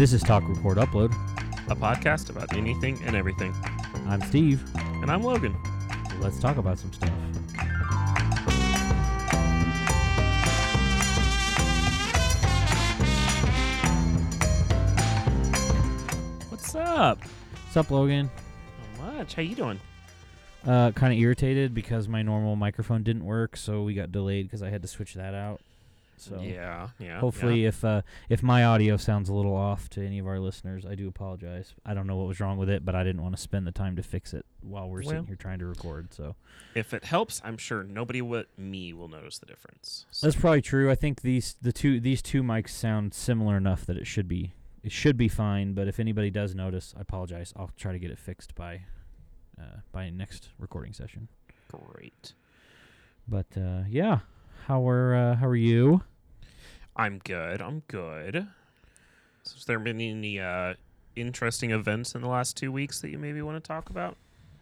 This is Talk Record Upload. a podcast about anything and everything. I'm Steve. And I'm Logan. Let's talk about some stuff. What's up? What's up, Logan? Not much. How you doing? Uh, kind of irritated because my normal microphone didn't work, so we got delayed because I had to switch that out. So yeah, yeah. hopefully, if uh, if my audio sounds a little off to any of our listeners, I do apologize. I don't know what was wrong with it, but I didn't want to spend the time to fix it while we're Well. sitting here trying to record. So if it helps, I'm sure nobody but me will notice the difference. So, that's probably true. I think these the two these two mics sound similar enough that it should be it should be fine. But if anybody does notice, I apologize. I'll try to get it fixed by uh, by next recording session. great. But uh, yeah, how are uh, how are you? I'm good. I'm good. So has there been any uh, interesting events in the last two weeks that you maybe want to talk about?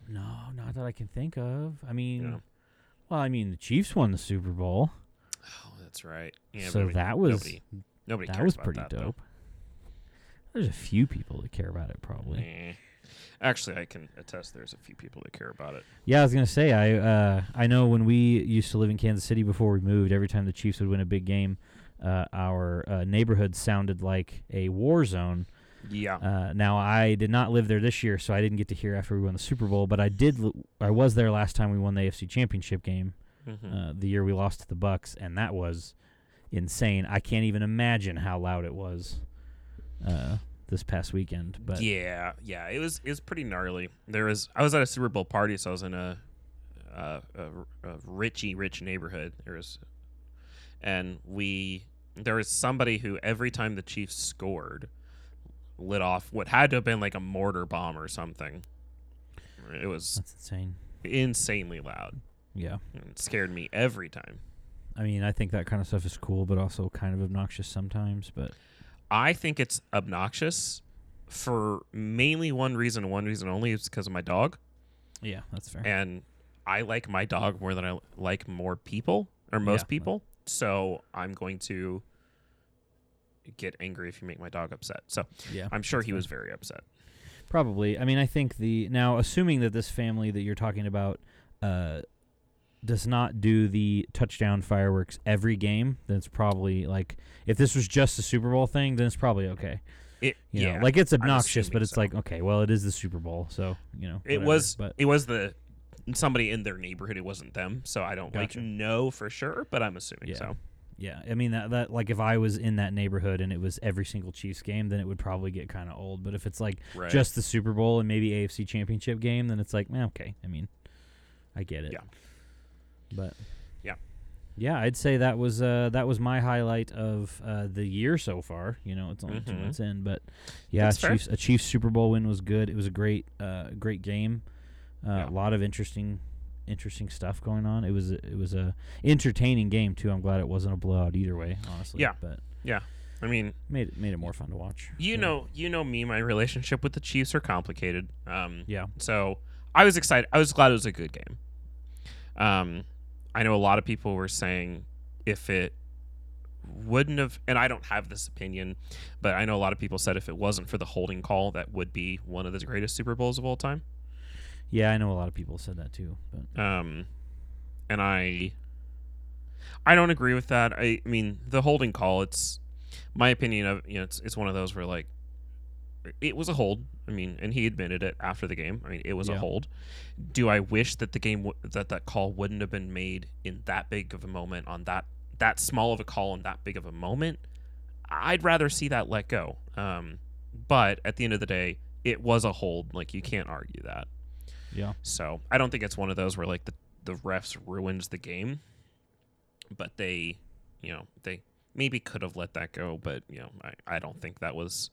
No, not that I can think of. I mean, Yeah. well, I mean, the Chiefs won the Super Bowl, Oh, that's right. Yeah, so that was nobody, nobody that was pretty that, though. dope. There's a few people that care about it, probably. Eh. Actually, I can attest. There's a few people that care about it. Yeah, I was gonna say I uh, I know when we used to live in Kansas City before we moved, every time the Chiefs would win a big game, uh, our uh, neighborhood sounded like a war zone. Yeah. Uh, now I did not live there this year, so I didn't get to hear after we won the Super Bowl. But I did. L- I was there last time we won the AFC Championship game, Mhm. uh, the year we lost to the Bucs, and that was insane. I can't even imagine how loud it was uh, this past weekend. But yeah, yeah, it was it was pretty gnarly. There was I was at a Super Bowl party, so I was in a uh, a, a richy rich neighborhood. There was, and we there was somebody who every time the Chiefs scored, lit off what had to have been like a mortar bomb or something. It was that's insane. insanely loud. Yeah. It scared me every time. I mean, I think that kind of stuff is cool, but also kind of obnoxious sometimes. But I think it's obnoxious for mainly one reason, one reason only, is because of my dog. yeah, that's fair. and I like my dog more than I like more people or most Yeah. people. So I'm going to get angry if you make my dog upset. So yeah, I'm sure he fair. was very upset. probably. I mean, I think the now assuming that this family that you're talking about uh, does not do the touchdown fireworks every game, then it's probably like if this was just a Super Bowl thing, then it's probably okay. It You yeah, know, like it's obnoxious, but it's so. like okay, well, it is the Super Bowl, so you know it was But it was the somebody in their neighborhood. It wasn't them, so I don't Gotcha. like know for sure, but I'm assuming Yeah. so. yeah, I mean that that like if I was in that neighborhood and it was every single Chiefs game, then it would probably get kind of old. But if it's like Right. just the Super Bowl and maybe AFC Championship game, then it's like, man, okay. I mean, I get it. Yeah. But Yeah. yeah, I'd say that was uh, that was my highlight of uh, the year so far. You know, it's only two Mhm. months in, but yeah, Chiefs a Chiefs Super Bowl win was good. It was a great uh, great game. Uh, Yeah. A lot of interesting interesting stuff going on. It was it was a entertaining game too. I'm glad it wasn't a blowout either way. Honestly, Yeah. but yeah, I mean, made it made it more fun to watch. you So, know, you know me. My relationship with the Chiefs are complicated. Um, yeah. So I was excited. I was glad it was a good game. Um, I know a lot of people were saying if it wouldn't have, and I don't have this opinion, but I know a lot of people said if it wasn't for the holding call, that would be one of the greatest Super Bowls of all time. Yeah, I know a lot of people said that too. But Um, and I, I don't agree with that. I, I mean, the holding call. It's my opinion of you know, it's it's one of those where like it was a hold. I mean, and he admitted it after the game. I mean, it was Yeah. a hold. Do I wish that the game w- that that call wouldn't have been made in that big of a moment on that that small of a call in that big of a moment? I'd rather see that let go. Um, but at the end of the day, it was a hold. Like you can't argue that. Yeah, So I don't think it's one of those where like the the refs ruins the game, but they, you know, they maybe could have let that go, but you know, I, I don't think that was.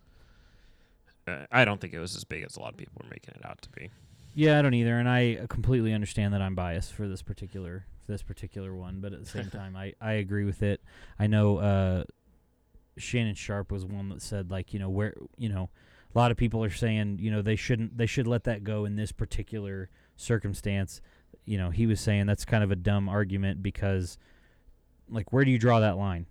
Uh, I don't think it was as big as a lot of people were making it out to be. yeah, I don't either, and I completely understand that I'm biased for this particular for this particular one, but at the same time, I I agree with it. I know uh, Shannon Sharpe was one that said like you know where you know a lot of people are saying you know they shouldn't they should let that go in this particular circumstance. You know, he was saying that's kind of a dumb argument because like where do you draw that line?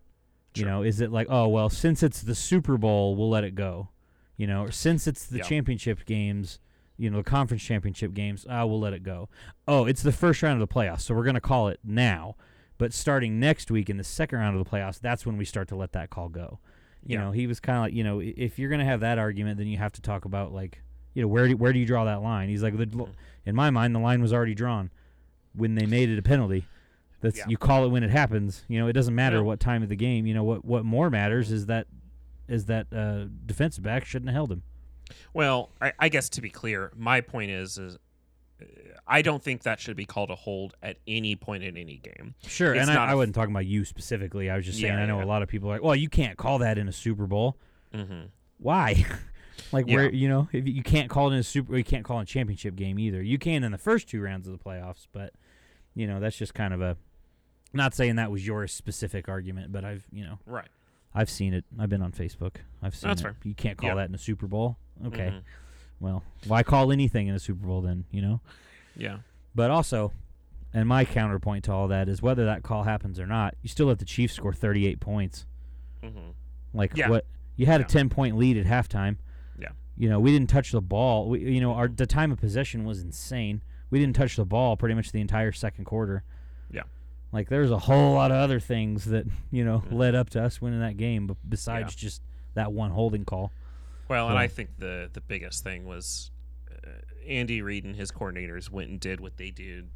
You know, is it like oh well since it's the Super Bowl we'll let it go? You know, or since it's the Yeah. championship games, you know, the conference championship games, ah, we'll let it go. Oh, it's the first round of the playoffs, so we're going to call it now. But starting next week in the second round of the playoffs, that's when we start to let that call go. You Yeah. know, he was kind of like, you know, if you're going to have that argument, then you have to talk about like, you know, where do where do you draw that line? He's like, the, Mhm. in my mind, the line was already drawn when they made it a penalty. That's Yeah. you call it when it happens. You know, it doesn't matter Yeah. what time of the game. You know what what more matters is that is that uh, defensive back shouldn't have held him. Well, I, I guess to be clear, my point is, is I don't think that should be called a hold at any point in any game. Sure, It's and I, I wasn't talking about you specifically. I was just saying Yeah, I know yeah. a lot of people are like, well, you can't call that in a Super Bowl. Mm-hmm. Why? like Yeah. where you know if you can't call it in a super, you can't call it in a championship game either. You can in the first two rounds of the playoffs, but you know that's just kind of a. Not saying that was your specific argument, but I've you know Right. I've seen it. I've been on Facebook. I've seen That's it. fair. You can't call Yeah. that in a Super Bowl. Okay. Mhm. Well, why call anything in a Super Bowl then? You know. Yeah. But also, and my counterpoint to all that is whether that call happens or not, you still let the Chiefs score 38 points. Mm-hmm. Like Yeah. what? You had Yeah. a 10 point lead at halftime. Yeah. You know, we didn't touch the ball. We, you know, our the time of possession was insane. We didn't touch the ball pretty much the entire second quarter. Yeah. Like there's a whole lot of other things that you know Mhm. led up to us winning that game, besides just that one holding call. Well, and I think the the biggest thing was Andy Reid and his coordinators went and did what they did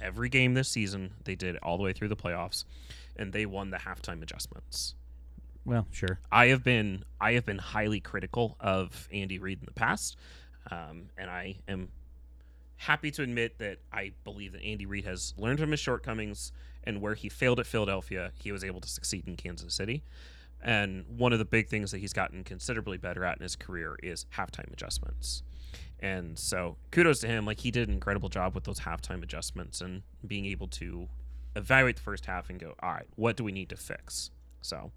every game this season. They did all the way through the playoffs, and they won the halftime adjustments. Well, sure. I have been I have been highly critical of Andy Reid in the past, um, and I am happy to admit that I believe that Andy Reid has learned from his shortcomings, and where he failed at Philadelphia, he was able to succeed in Kansas City. And one of the big things that he's gotten considerably better at in his career is halftime adjustments. And so kudos to him. Like he did an incredible job with those halftime adjustments and being able to evaluate the first half and go, all right, what do we need to fix? So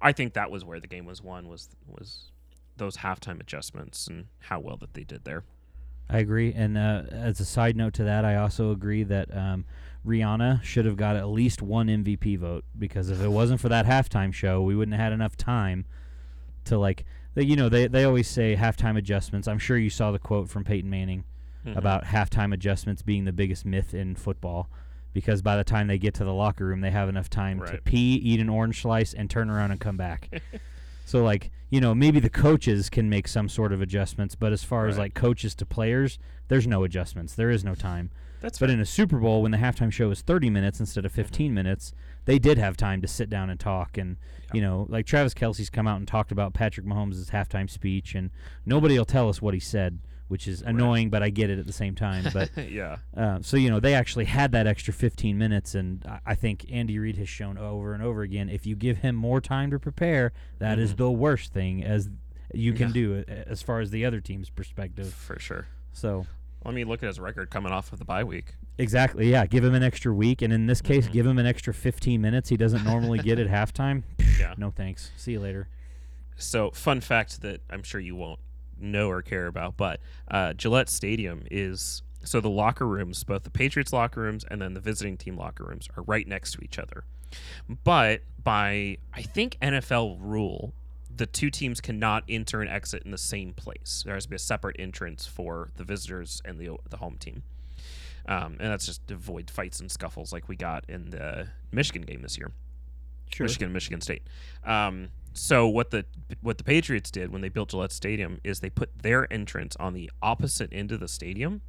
I think that was where the game was won was was those halftime adjustments and how well that they did there. I agree. And uh, as a side note to that, I also agree that um, Rihanna should have got at least one MVP vote because if it wasn't for that halftime show, we wouldn't have had enough time to like. They, you know, they they always say halftime adjustments. I'm sure you saw the quote from Peyton Manning Mhm. about halftime adjustments being the biggest myth in football. Because by the time they get to the locker room, they have enough time to pee, eat an orange slice, and turn around and come back. So like you know maybe the coaches can make some sort of adjustments, but as far as like coaches to players, there's no adjustments. There is no time. That's But fair. in a Super Bowl, when the halftime show is 30 minutes instead of Mm-hmm. 15 minutes, they did have time to sit down and talk. And you know, like Travis Kelce's come out and talked about Patrick Mahomes' halftime speech, and nobody will tell us what he said, which is Right. annoying, but I get it at the same time. But yeah. uh, so you know they actually had that extra 15 minutes, and I- think Andy Reid has shown over and over again if you give him more time to prepare, that is Mhm. the worst thing as you can Yeah. do as far as the other team's perspective. For sure. So Let me look at his record coming off of the bye week. exactly, yeah, give him an extra week, and in this case, Mhm. give him an extra 15 minutes he doesn't normally get at halftime. Yeah. No thanks. See you later. So, fun fact that I'm sure you won't know or care about, but uh, Gillette Stadium is so the locker rooms, both the Patriots locker rooms and then the visiting team locker rooms, are right next to each other. But by I think NFL rule, the two teams cannot enter and exit in the same place. There has to be a separate entrance for the visitors and the the home team. Um, and that's just to avoid fights and scuffles like we got in the Michigan game this year. Sure. Michigan, Michigan State. Um, so what the what the Patriots did when they built Gillette Stadium is they put their entrance on the opposite end of the stadium,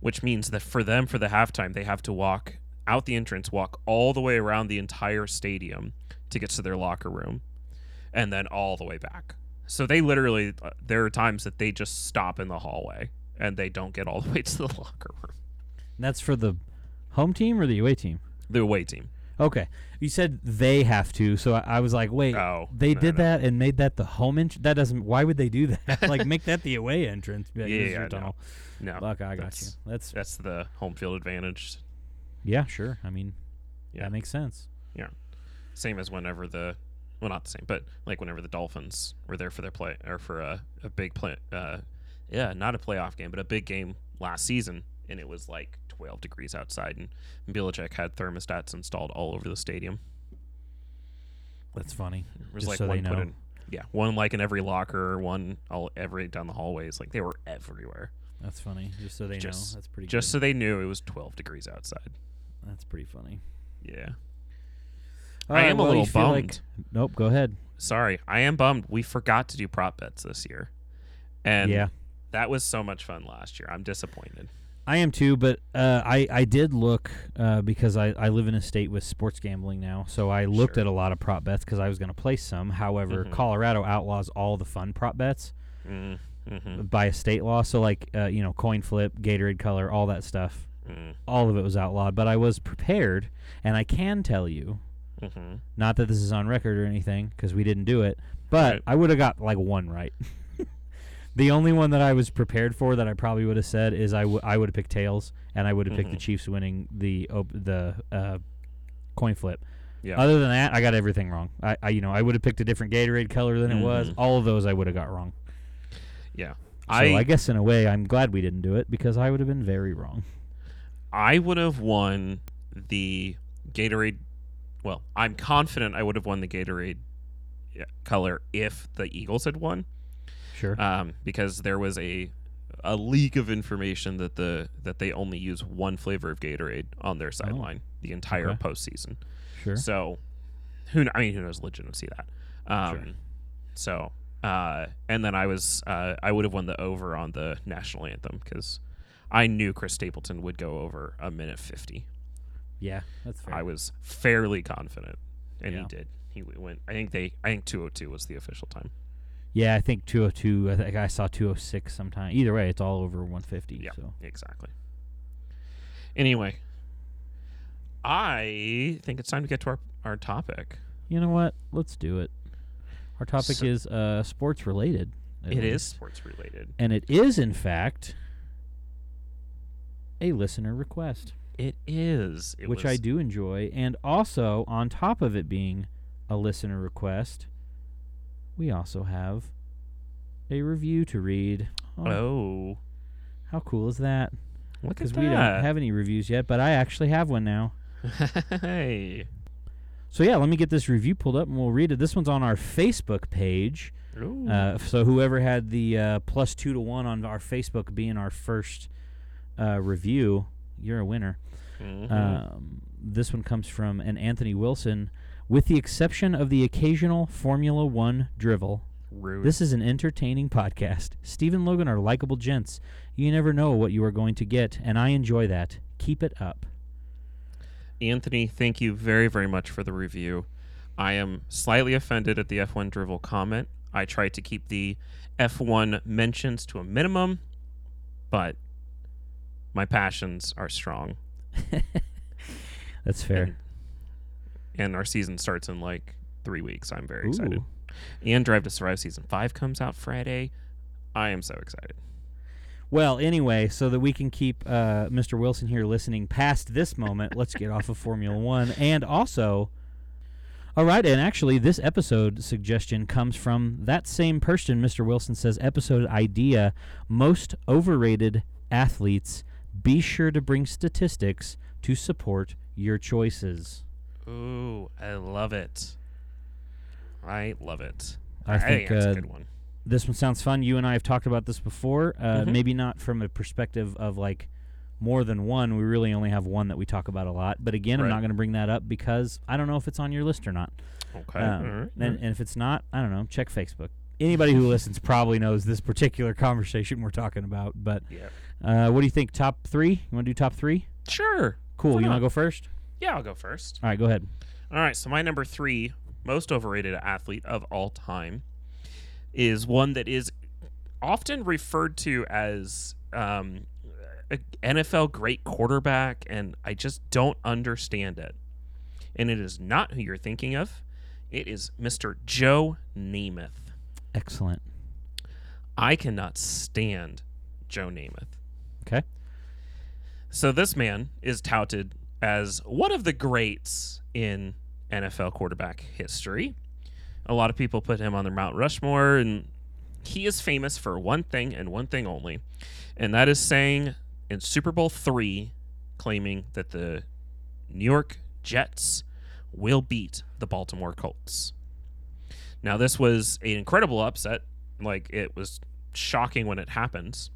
which means that for them for the halftime they have to walk out the entrance, walk all the way around the entire stadium to get to their locker room, and then all the way back. So they literally uh, there are times that they just stop in the hallway and they don't get all the way to the locker room. And That's for the home team or the away team? The away team. Okay. You said they have to, so I, I was like, wait, Oh, they no, did no. that and made that the home entrance? That doesn't. Why would they do that? like, make that the away entrance. Like, Yeah, yeah, no. No, Fuck, I got you. that's- That's that's the home field advantage. yeah, sure. I mean, Yeah. that makes sense. Yeah. Same as whenever the well not the same but like whenever the dolphins were there for their play or for a, a big play uh yeah not a playoff game but a big game last season and it was like 12 degrees outside and Belichick had thermostats installed all over the stadium That's funny. it was Just like so one put in Yeah, one like in every locker, one all every down the hallways. Like they were everywhere. That's funny. Just so they Just- know. That's pretty. Just good. so they knew it was 12 degrees outside. That's pretty funny. Yeah. All I right, am a well, you little bummed. like- nope. Go ahead. Sorry, I am bummed. We forgot to do prop bets this year, and yeah, that was so much fun last year. I'm disappointed. I am too. But uh, I I did look uh, because I I live in a state with sports gambling now, so I looked Sure. at a lot of prop bets because I was going to place some. However, Mhm. Colorado outlaws all the fun prop bets Mm, hmm by a state law. So like uh, you know coin flip, Gatorade color, all that stuff. mm, All of it was outlawed. But I was prepared, and I can tell you hmm Not that this is on record or anything, because we didn't do it, but Right. I would have got like one right. the only one that I was prepared for that I probably would have said is I, w- I would have picked tails, and I would have picked the Mhm. Chiefs winning the op- the uh, coin flip. Yeah. Other than that, I got everything wrong. I, I you know I would have picked a different Gatorade color than it was. Mhm. All of those I would have got wrong. yeah. So I I guess in a way I'm glad we didn't do it because I would have been very wrong. I would have won the Gatorade. Well, I'm confident I would have won the Gatorade color if the Eagles had won, Sure. um, because there was a a leak of information that the that they only use one flavor of Gatorade on their sideline the entire Oh. Okay. postseason. sure. So, who I mean, who knows legitimacy that? Um, Sure. So, uh, and then I was uh, I would have won the over on the national anthem because I knew Chris Stapleton would go over a minute fifty. Yeah, that's fair. I was fairly confident, and Yeah. he did. He went. I think they. I think two hundred two was the official time. yeah, I think 202. I think I saw 206 sometime. Either way, it's all over 150. Yeah. So. Exactly. Anyway, I think it's time to get to our our topic. You know what? Let's do it. Our topic So- is uh, sports related. at It is least. sports related. And it is, in fact, a listener request, It is. It which was, I do enjoy. And also, on top of it being a listener request, we also have a review to read. Oh, How cool is that? look Because we don't have any reviews yet, but I actually have one now. hey. So, yeah, let me get this review pulled up and we'll read it. This one's on our Facebook page. Uh, so whoever had the uh, plus two to one on our Facebook being our first uh, review, you're a winner. Mhm. Um, this one comes from an Anthony Wilson. With the exception of the occasional Formula One drivel, Rude. this is an entertaining podcast. Steve and Logan are likable gents. You never know what you are going to get, and I enjoy that. Keep it up. Anthony, thank you very, very much for the review. I am slightly offended at the F1 drivel comment. I tried to keep the F1 mentions to a minimum, but my passions are strong. That's fair. And, and our season starts in like three weeks. I'm very excited. And Drive to Survive season five comes out Friday. I am so excited. Well, anyway, so that we can keep uh, Mr. Wilson here listening past this moment, let's get off of Formula One. And also, all right, and actually, this episode suggestion comes from that same person. Mr. Wilson says, episode idea most overrated athletes. Be sure to bring statistics to support your choices. Ooh, I love it. I love it. I think that's uh, a good one. this one sounds fun. You and I have talked about this before. Uh, Mhm. Maybe not from a perspective of like more than one. We really only have one that we talk about a lot. But again, I'm not going to bring that up because I don't know if it's on your list or not. Okay. Um, right, and, and if it's not, I don't know. Check Facebook. Anybody who listens probably knows this particular conversation we're talking about. But yeah. Uh, what do you think? Top three? You want to do top three? Sure. Cool. Why You want not? to go first? Yeah, I'll go first. All right, go ahead. All right, so my number three most overrated athlete of all time is one that is often referred to as um, a NFL great quarterback, and I just don't understand it. And it is not who you're thinking of. It is Mr. Joe Namath. Excellent. I cannot stand Joe Namath. Okay. So this man is touted as one of the greats in NFL quarterback history. A lot of people put him on their Mount Rushmore, and he is famous for one thing and one thing only, and that is saying in Super Bowl three, claiming that the New York Jets will beat the Baltimore Colts. Now, this was an incredible upset. Like, it was shocking when it happens.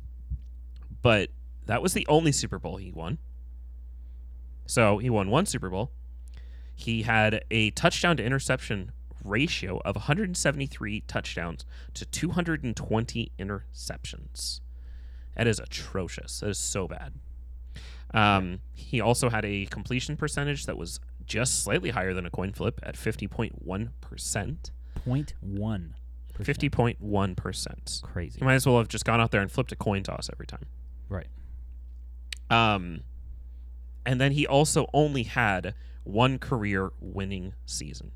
But that was the only Super Bowl he won. So he won one Super Bowl. He had a touchdown to interception ratio of 173 touchdowns to 220 interceptions. That is atrocious. That is so bad. Um, he also had a completion percentage that was just slightly higher than a coin flip at 50.1%. Point one. 50.1%. Crazy. You might as well have just gone out there and flipped a coin toss every time. Right. Um, and then he also only had one career winning season.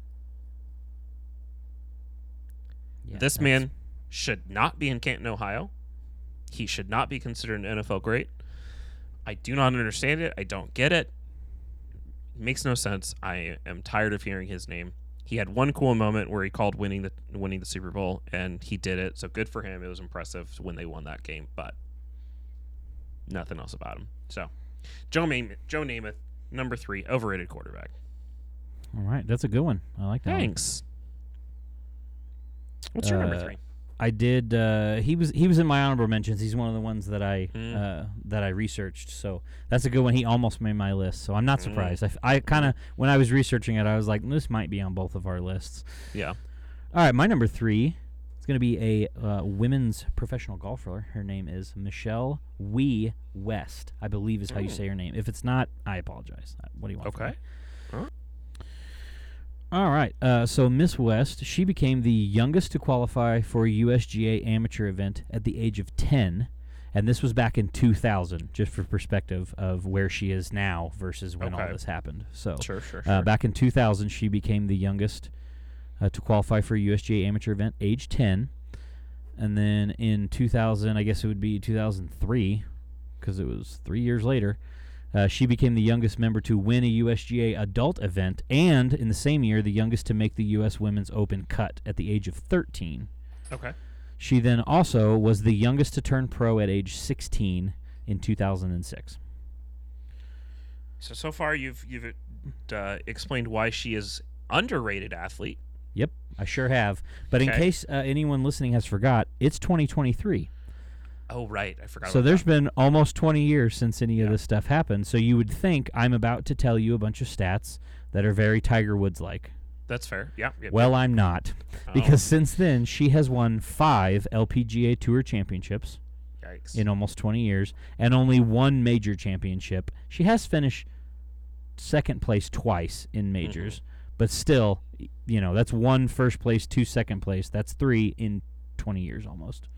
Yeah, this that's- man should not be in Canton, Ohio. He should not be considered an NFL great. I do not understand it. I don't get it. it. Makes no sense. I am tired of hearing his name. He had one cool moment where he called winning the winning the Super Bowl, and he did it. So good for him. It was impressive when they won that game, but nothing else about him. So Joe Namath, Joe Namath, number three, overrated quarterback. All right, that's a good one. I like that. one. Thanks. What's your number Uh, three? I did. Uh, he was he was in my honorable mentions. He's one of the ones that I Mm. uh, that I researched. So that's a good one. He almost made my list. So I'm not Mm. surprised. I kind of when I was researching it, I was like, this might be on both of our lists. Yeah. All right, my number three going to be a uh, women's professional golfer. Her name is Michelle Wie West. I believe is how you Mm. say her name. If it's not, I apologize. Uh, What do you want? Okay. Huh? All right. Uh, so Miss West, she became the youngest to qualify for a USGA amateur event at the age of 10. And this was back in 2000, just for perspective of where she is now versus when all this happened. So Sure, sure, sure. uh, back in 2000, she became the youngest uh, to qualify for a USGA amateur event, age 10. And then in 2000, I guess it would be 2003, because it was three years later, uh, she became the youngest member to win a USGA adult event, and in the same year, the youngest to make the U.S. Women's Open cut at the age of 13. okay. She then also was the youngest to turn pro at age 16 in 2006. So so far you've you've uh, explained why she is underrated athlete. I sure have. But in Okay. case uh, anyone listening has forgot, it's 2023. Oh right, I forgot. So about there's that. been almost 20 years since any of Yeah. this stuff happened. So you would think I'm about to tell you a bunch of stats that are very Tiger Woods like. that's fair. Yeah. yep, Well, I'm not. yep. Because since then, she has won five LPGA Tour championships Oh, yikes. in almost 20 years and only one major championship. She has finished second place twice in majors, but still, you know, that's one first place, two second place. That's three in 20 years almost.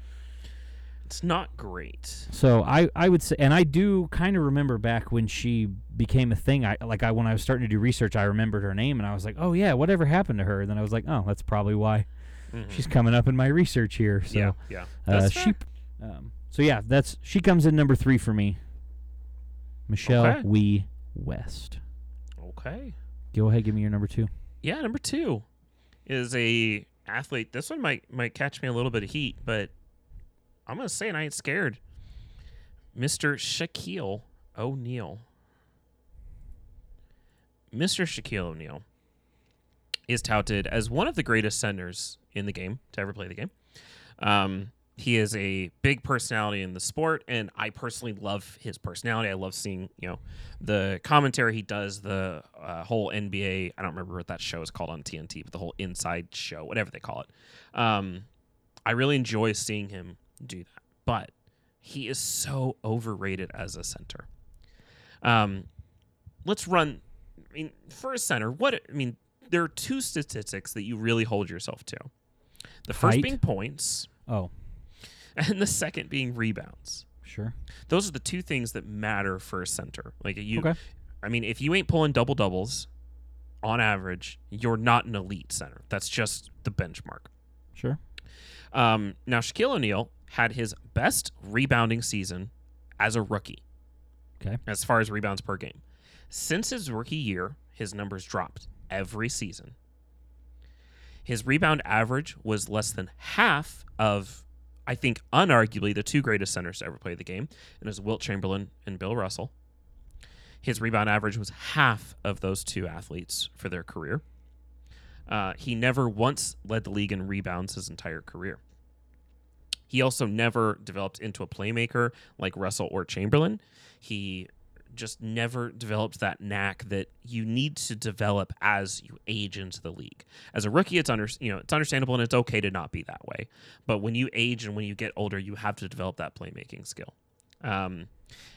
it's not great. So I, I would say, and I do kind of remember back when she became a thing. I like I when I was starting to do research, I remembered her name, and I was like, oh yeah, whatever happened to her? And then I was like, oh, that's probably why Mhm. she's coming up in my research here. So yeah, yeah. uh, she, um, so yeah, that's she comes in number three for me. Michelle Okay. Wie West. Okay. Go ahead, give me your number two. Yeah, number two is a athlete. This one might might catch me a little bit of heat, but I'm gonna say. I ain't scared. Mr. Shaquille O'Neal. Mr. Shaquille O'Neal is touted as one of the greatest centers in the game to ever play the game. Um, he is a big personality in the sport, and I personally love his personality. I love seeing, you know, the commentary he does, the uh, whole NBA. I don't remember what that show is called on TNT, but the whole inside show, whatever they call it. Um, I really enjoy seeing him do that, but he is so overrated as a center. Um, let's run. I mean, for a center, what I mean, there are two statistics that you really hold yourself to. The first Height. being points, Oh, and the second being rebounds. sure. Those are the two things that matter for a center. Like you, Okay. I mean, if you ain't pulling double doubles, on average, you're not an elite center. That's just the benchmark. Sure. Um, now, Shaquille O'Neal had his best rebounding season as a rookie. Okay. As far as rebounds per game. Since his rookie year, his numbers dropped every season. His rebound average was less than half of, I think, unarguably the two greatest centers to ever play the game, and it was Wilt Chamberlain and Bill Russell. His rebound average was half of those two athletes for their career. Uh, he never once led the league in rebounds his entire career. He also never developed into a playmaker like Russell or Chamberlain. He just never developed that knack that you need to develop as you age into the league. As a rookie, it's under you know it's understandable and it's okay to not be that way. But when you age and when you get older, you have to develop that playmaking skill. Um,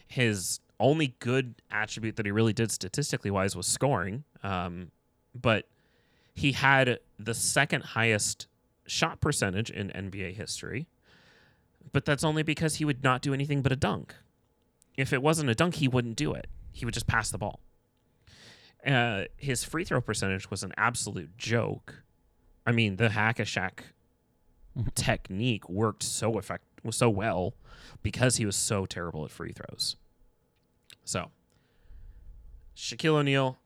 his only good attribute that he really did statistically wise was scoring. Um, but he had the second highest shot percentage in NBA history. But that's only because he would not do anything but a dunk. If it wasn't a dunk, he wouldn't do it. He would just pass the ball. Uh, his free throw percentage was an absolute joke. I mean, the hack a Shaq technique worked so effect was so well because he was so terrible at free throws. So, Shaquille O'Neal,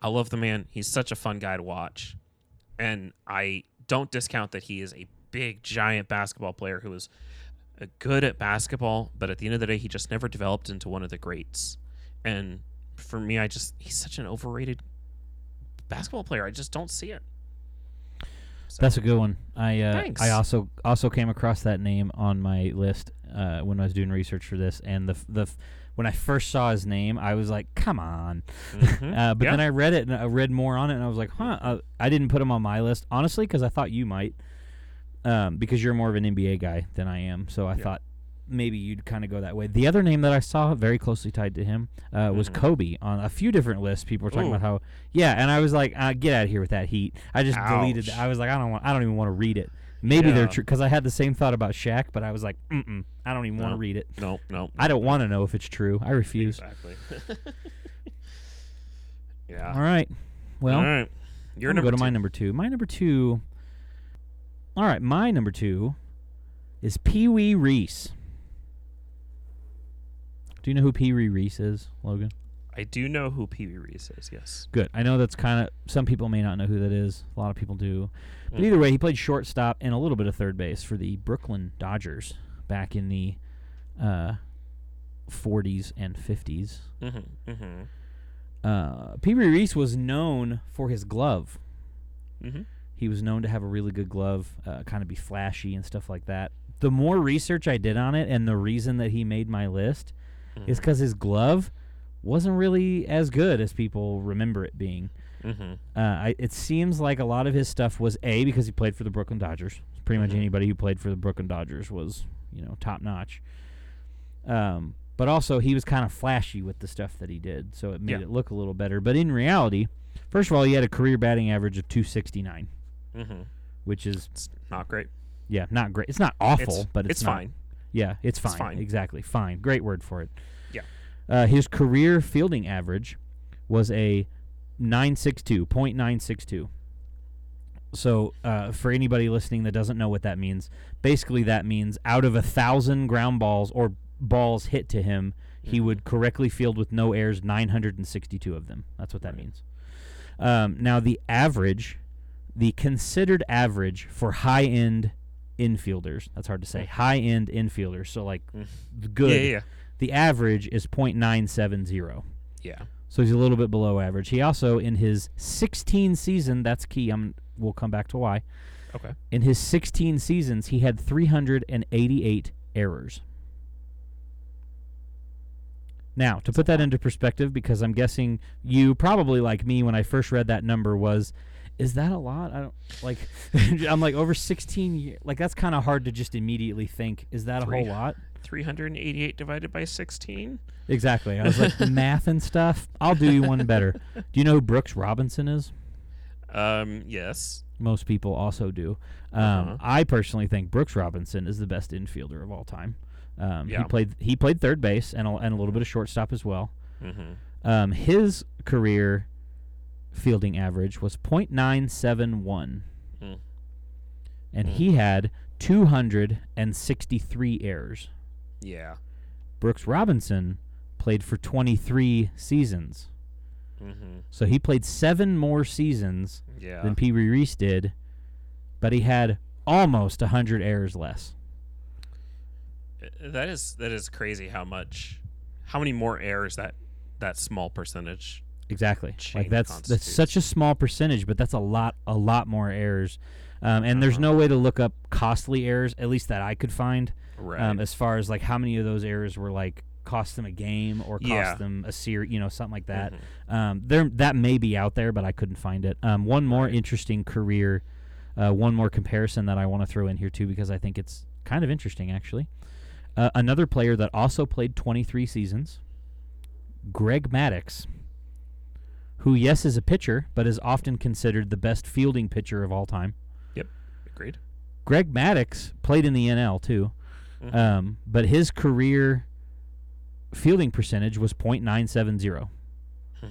I love the man. He's such a fun guy to watch, and I don't discount that he is a big, giant basketball player who is good at basketball, but at the end of the day, he just never developed into one of the greats. And for me, I just he's such an overrated basketball player. I just don't see it. So, That's a good one. I uh, I also also came across that name on my list uh, when I was doing research for this, and the the when I first saw his name, I was like, "Come on!" mhm. Uh, but Yeah. then I read it and I read more on it, and I was like, "Huh." Uh, I didn't put him on my list honestly because I thought you might, um, because you're more of an NBA guy than I am. So I Yeah. thought maybe you'd kind of go that way. The other name that I saw very closely tied to him uh, was Mhm. Kobe on a few different lists. People were talking Ooh. about how yeah, and I was like, uh, "Get out of here with that heat." I just deleted. Ouch. I was like, "I don't want. I don't even want to read it." Maybe they're true because I had the same thought about Shaq, but I was like, Mm-mm, I don't even want to read it. no, no, I don't want to know if it's true. I refuse. exactly. yeah. All right. Well, All right. You're number go to my number two. My number two. All right, my number two is Pee Wee Reese. Do you know who Pee Wee Reese is, Logan? I do know who Pee Wee Reese is. Yes. Good. I know that's kind of some people may not know who that is. A lot of people do. But Mm. either way, he played shortstop and a little bit of third base for the Brooklyn Dodgers back in the uh, 40s and 50s. Mm-hmm. Mm-hmm. Uh, Pee Wee Reese was known for his glove. Mm-hmm. He was known to have a really good glove, uh, kind of be flashy and stuff like that. The more research I did on it, and the reason that he made my list is because his glove wasn't really as good as people remember it being. Mm-hmm. Uh, I, it seems like a lot of his stuff was a because he played for the Brooklyn Dodgers. Pretty much Mhm. anybody who played for the Brooklyn Dodgers was, you know, top notch. Um, but also he was kind of flashy with the stuff that he did, so it made Yeah. it look a little better. But in reality, first of all, he had a career batting average of 269, Mm-hmm. which is It's not great. yeah, not great. It's not awful, it's, but it's, not- fine. Yeah, it's fine. It's fine. Exactly, fine. Great word for it. Yeah. Uh, his career fielding average was a 962, .962. So, uh, for anybody listening that doesn't know what that means, basically that means out of a thousand ground balls or balls hit to him, he Mhm. would correctly field with no errors 962 of them. That's what that means. Um, now, the average, the considered average for high end infielders, that's hard to say, Mm. high end infielders, so like Mm. the good, Yeah, yeah, the average is .970. yeah. So he's a little bit below average. He also, in his 16 season, that's key. I'm, we'll come back to why. Okay. In his 16 seasons, he had 388 errors. Now, to put that into perspective, because I'm guessing you probably like me when I first read that number was, is that a lot? I don't like. I'm like over 16 years. Like that's kind of hard to just immediately think. Is that a whole lot? 388 divided by 16. Exactly. I was like the math and stuff. I'll do you one better. Do you know who Brooks Robinson is? Um, yes. Most people also do. Um, Uh-huh. I personally think Brooks Robinson is the best infielder of all time. Um, He played he played third base and a, and a little bit of shortstop as well. Mm-hmm. Um, his career fielding average was .971, Mm. and Mm. he had 263 errors. Yeah. Brooks Robinson played for 23 seasons, Mm-hmm. so he played seven more seasons Yeah. than Pee Wee Reese did, but he had almost 100 errors less. That is that is crazy how much how many more errors that that small percentage exactly. chain Like that's that's such a small percentage, but that's a lot a lot more errors. Um, and there's Uh-huh. no way to look up costly errors, at least that I could find, right. um, as far as like how many of those errors were like cost them a game or cost Yeah. them a series, you know, something like that. Mhm. Um, there that may be out there, but I couldn't find it. Um, one more Right. interesting career, uh, one more comparison that I want to throw in here too because I think it's kind of interesting actually. Uh, another player that also played 23 seasons, Greg Maddux, who yes is a pitcher, but is often considered the best fielding pitcher of all time. Yep, agreed. Greg Maddux played in the NL too, Mhm. um, but his career fielding percentage was .970. Hmm.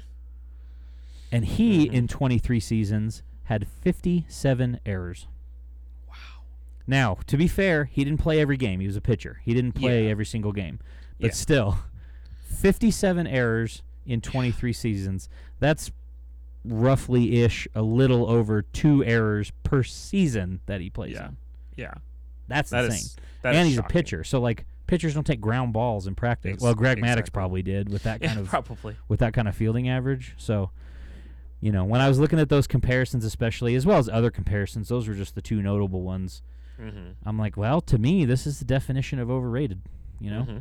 And he, Mhm. in 23 seasons, had 57 errors. wow. Now, to be fair, he didn't play every game. He was a pitcher. He didn't play Yeah. every single game. But Yeah. still, 57 errors in 23 seasons. That's roughly ish a little over two errors per season that he plays Yeah. in. Yeah. That's That insane. is. that and he's a pitcher, so like pitchers don't take ground balls in practice. Well, Greg Maddux probably did with that Yeah, kind of probably. with that kind of fielding average. So, you know, when I was looking at those comparisons, especially as well as other comparisons, those were just the two notable ones. Mm-hmm. I'm like, well, to me, this is the definition of overrated. You know. Mm-hmm.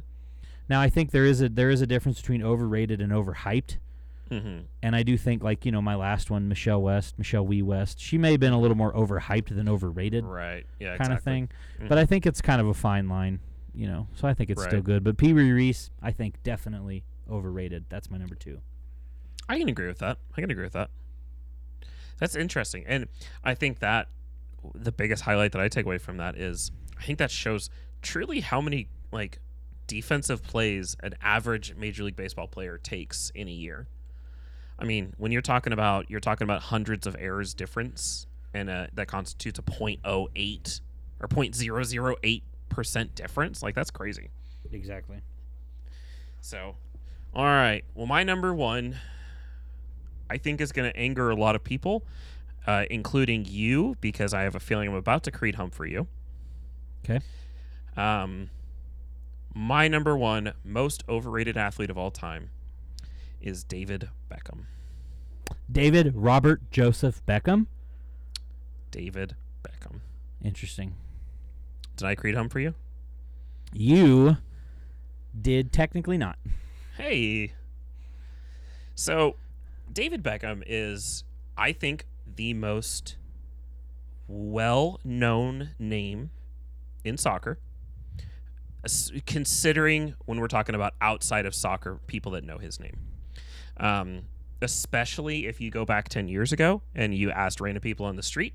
Now, I think there is a there is a difference between overrated and overhyped, Mm-hmm. and I do think like you know my last one, Michelle West, Michelle Wie West, she may have been a little more overhyped than overrated Right. Yeah. kind of exactly. thing. Mhm. But I think it's kind of a fine line, you know. So I think it's still good. But Pee Wee Reese, I think definitely overrated. That's my number two. I can agree with that. I can agree with that. That's interesting, and I think that the biggest highlight that I take away from that is I think that shows truly how many like defensive plays an average Major League Baseball player takes in a year. I mean, when you're talking about you're talking about hundreds of errors difference, and uh, that constitutes a .08 or .008 percent difference. Like that's crazy. Exactly. So, all right. Well, my number one, I think, is going to anger a lot of people, uh, including you, because I have a feeling I'm about to Creed hump for you. 'Kay. Um, my number one most overrated athlete of all time is David Beckham. David Robert Joseph Beckham. David Beckham. Interesting. Did I Creed hump for you? You did technically not. Hey. So, David Beckham is, I think, the most well known name in soccer. Considering when we're talking about outside of soccer, people that know his name. Um, especially if you go back 10 years ago and you asked random people on the street,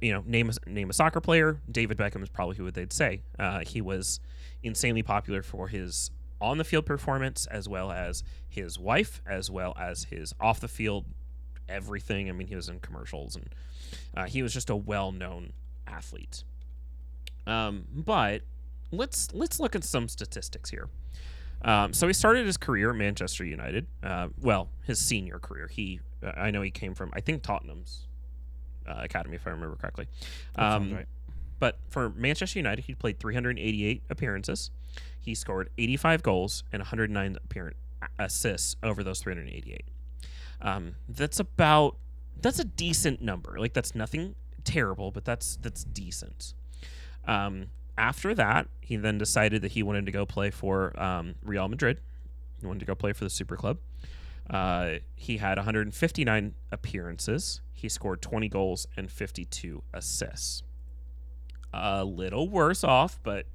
you know, name a, name a soccer player, David Beckham is probably who they'd say. Uh, he was insanely popular for his on the field performance as well as his wife, as well as his off the field everything. I mean, he was in commercials and uh, he was just a well known athlete. Um, but let's let's look at some statistics here. Um, so he started his career at Manchester United. Uh, well, his senior career. He uh, I know he came from I think Tottenham's uh, academy if I remember correctly. Um, right. but for Manchester United, he played 388 appearances. He scored 85 goals and 109 appearance assists over those 388. Um, that's about that's a decent number. Like that's nothing terrible, but that's that's decent. Um, after that, he then decided that he wanted to go play for um, Real Madrid. He wanted to go play for the Super Club. Uh, he had 159 appearances. He scored 20 goals and 52 assists a little worse off, but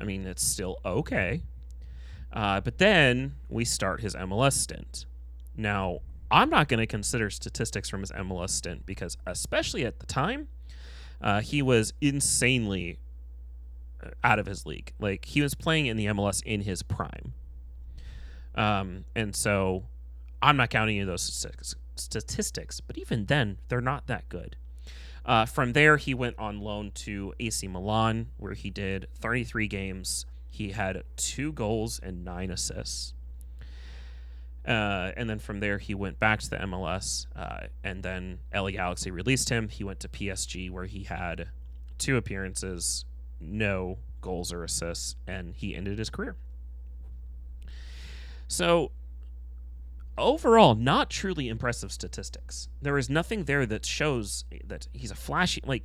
I mean, it's still okay. Uh, but then we start his MLS stint. Now, I'm not going to consider statistics from his MLS stint because, especially at the time, uh, he was insanely out of his league. Like, he was playing in the MLS in his prime. Um, and so I'm not counting any of those statistics, but even then, they're not that good. Uh, from there, he went on loan to AC Milan, where he did 33 games. He had two goals and nine assists. Uh, and then from there, he went back to the MLS. Uh, and then LA Galaxy released him. He went to PSG, where he had two appearances, no goals or assists, and he ended his career. So, overall not truly impressive statistics. There is nothing there that shows that he's a flashy like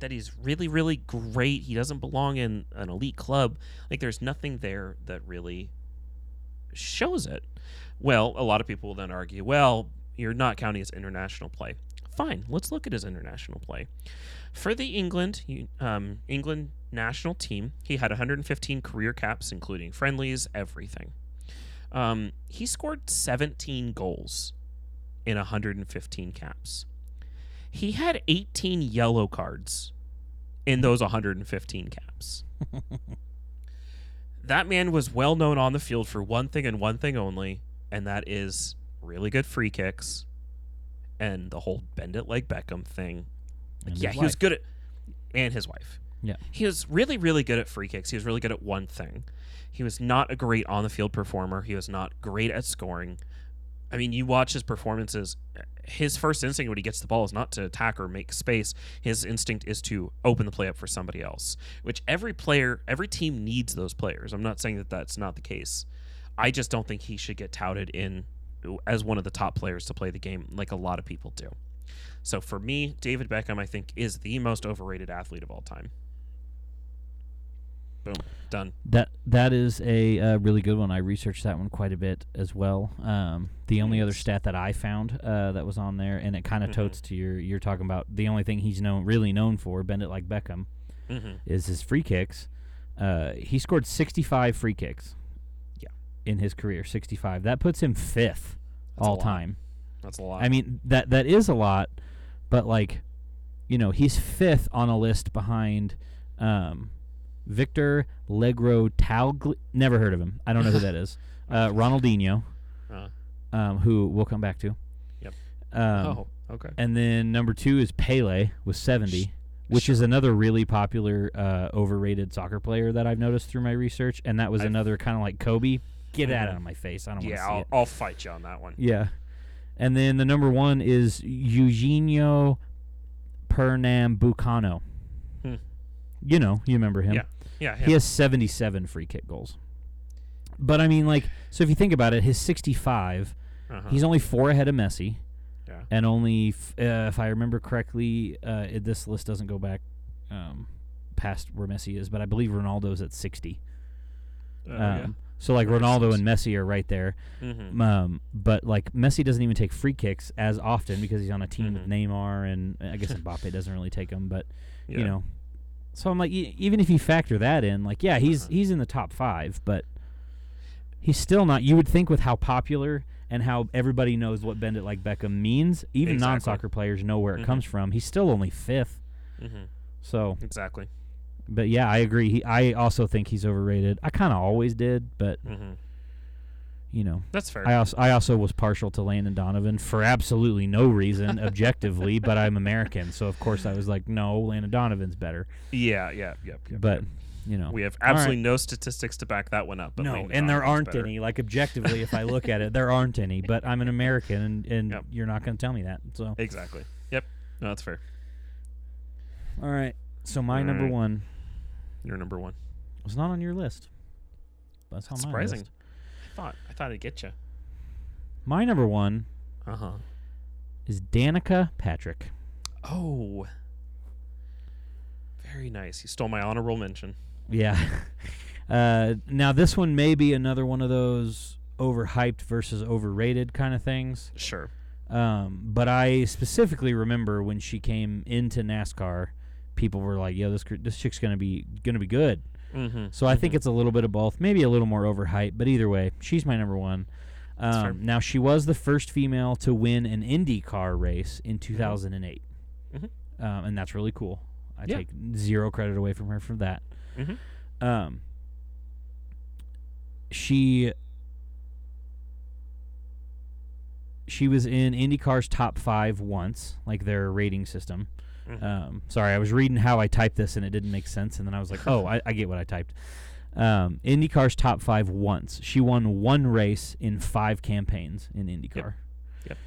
that he's really really great. He doesn't belong in an elite club. Like there's nothing there that really shows it. Well, a lot of people will then argue, well, you're not counting his international play. Fine, let's look at his international play. For the England um, England national team, he had 115 career caps, including friendlies, everything. Um, he scored 17 goals in 115 caps. He had 18 yellow cards in those 115 caps. that man was well known on the field for one thing and one thing only, and that is really good free kicks and the whole bend it like Beckham thing. Like, yeah, he was good at, and his wife. Yeah. He was really, really good at free kicks. He was really good at one thing. He was not a great on the field performer. He was not great at scoring. I mean, you watch his performances. His first instinct when he gets the ball is not to attack or make space. His instinct is to open the play up for somebody else, which every player, every team needs those players. I'm not saying that that's not the case. I just don't think he should get touted in as one of the top players to play the game like a lot of people do. So for me, David Beckham, I think, is the most overrated athlete of all time. Boom, done. That that is a uh, really good one. I researched that one quite a bit as well. Um, the only other stat that I found uh, that was on there, and it kind of mm-hmm. totes to your you're talking about the only thing he's known really known for, bend it like Beckham, mm-hmm. is his free kicks. Uh, he scored 65 free kicks. In his career, 65. That puts him fifth That's all time. That's a lot. I mean that that is a lot, but like, you know, he's fifth on a list behind. Um, Victor Legrotaglie. Never heard of him. I don't know who that is. Uh, Ronaldinho, uh. um, who we'll come back to. Yep. Um, oh, okay. And then number two is Pele with 70, which sure. is another really popular, uh, overrated soccer player that I've noticed through my research. And that was I've, another kind of like Kobe. Get that mm-hmm. out of my face. I don't yeah, want to see I'll, I'll fight you on that one. Yeah. And then the number one is Juninho Pernambucano. Hmm. You know, you remember him. Yeah. Yeah, he has 77 free kick goals. But I mean, like, so if you think about it, his 65, uh-huh. he's only four ahead of Messi. Yeah. And only, f- uh, if I remember correctly, uh, it, this list doesn't go back um, past where Messi is, but I believe Ronaldo's at 60. Uh, um, yeah. So like Ronaldo and Messi are right there, mm-hmm. um, but like Messi doesn't even take free kicks as often because he's on a team mm-hmm. with Neymar and I guess Mbappe doesn't really take them, but yeah. you know so I'm like, even if you factor that in, like, yeah, he's uh-huh. he's in the top five, but he's still not. You would think with how popular and how everybody knows what "Bend It Like Beckham" means, even exactly. non-soccer players know where it mm-hmm. comes from. He's still only 5th mm-hmm. So exactly. But yeah, I agree. He, I also think he's overrated. I kind of always did, but mm-hmm you know that's fair. I also I also was partial to Landon Donovan for absolutely no reason objectively, but I'm American, so of course I was like, no, Landon Donovan's better. Yeah, yeah, yep. yep but yep. you know, we have absolutely right. no statistics to back that one up. no, Landon and there aren't better. any. Like objectively, if I look at it, there aren't any. But I'm an American, and, and yep. you're not going to tell me that. So exactly. Yep. No, that's fair. All right. So my All number right. one. Your number one was not on your list. That's, that's surprising. List thought I thought I'd get you. My number one Uh huh. is Danica Patrick. Oh. Very nice. You stole my honorable mention. Yeah. uh, now this one may be another one of those overhyped versus overrated kind of things. Sure. Um, but I specifically remember when she came into NASCAR, people were like, "Yo, this this chick's gonna be gonna be good." Mm-hmm. So I mm-hmm. think it's a little bit of both, maybe a little more overhyped, but either way, she's my number one. Um, now she was the first female to win an Indy car race in 2008, mm-hmm. um, and that's really cool. I yeah. take zero credit away from her for that. Mm-hmm. Um, she she was in IndyCar's top five once, like their rating system. Mm-hmm. Um, sorry, I was reading how I typed this and it didn't make sense, and then I was like, oh, I, I get what I typed. Um, IndyCar's top five once. She won one race in five campaigns in IndyCar. Yep. yep.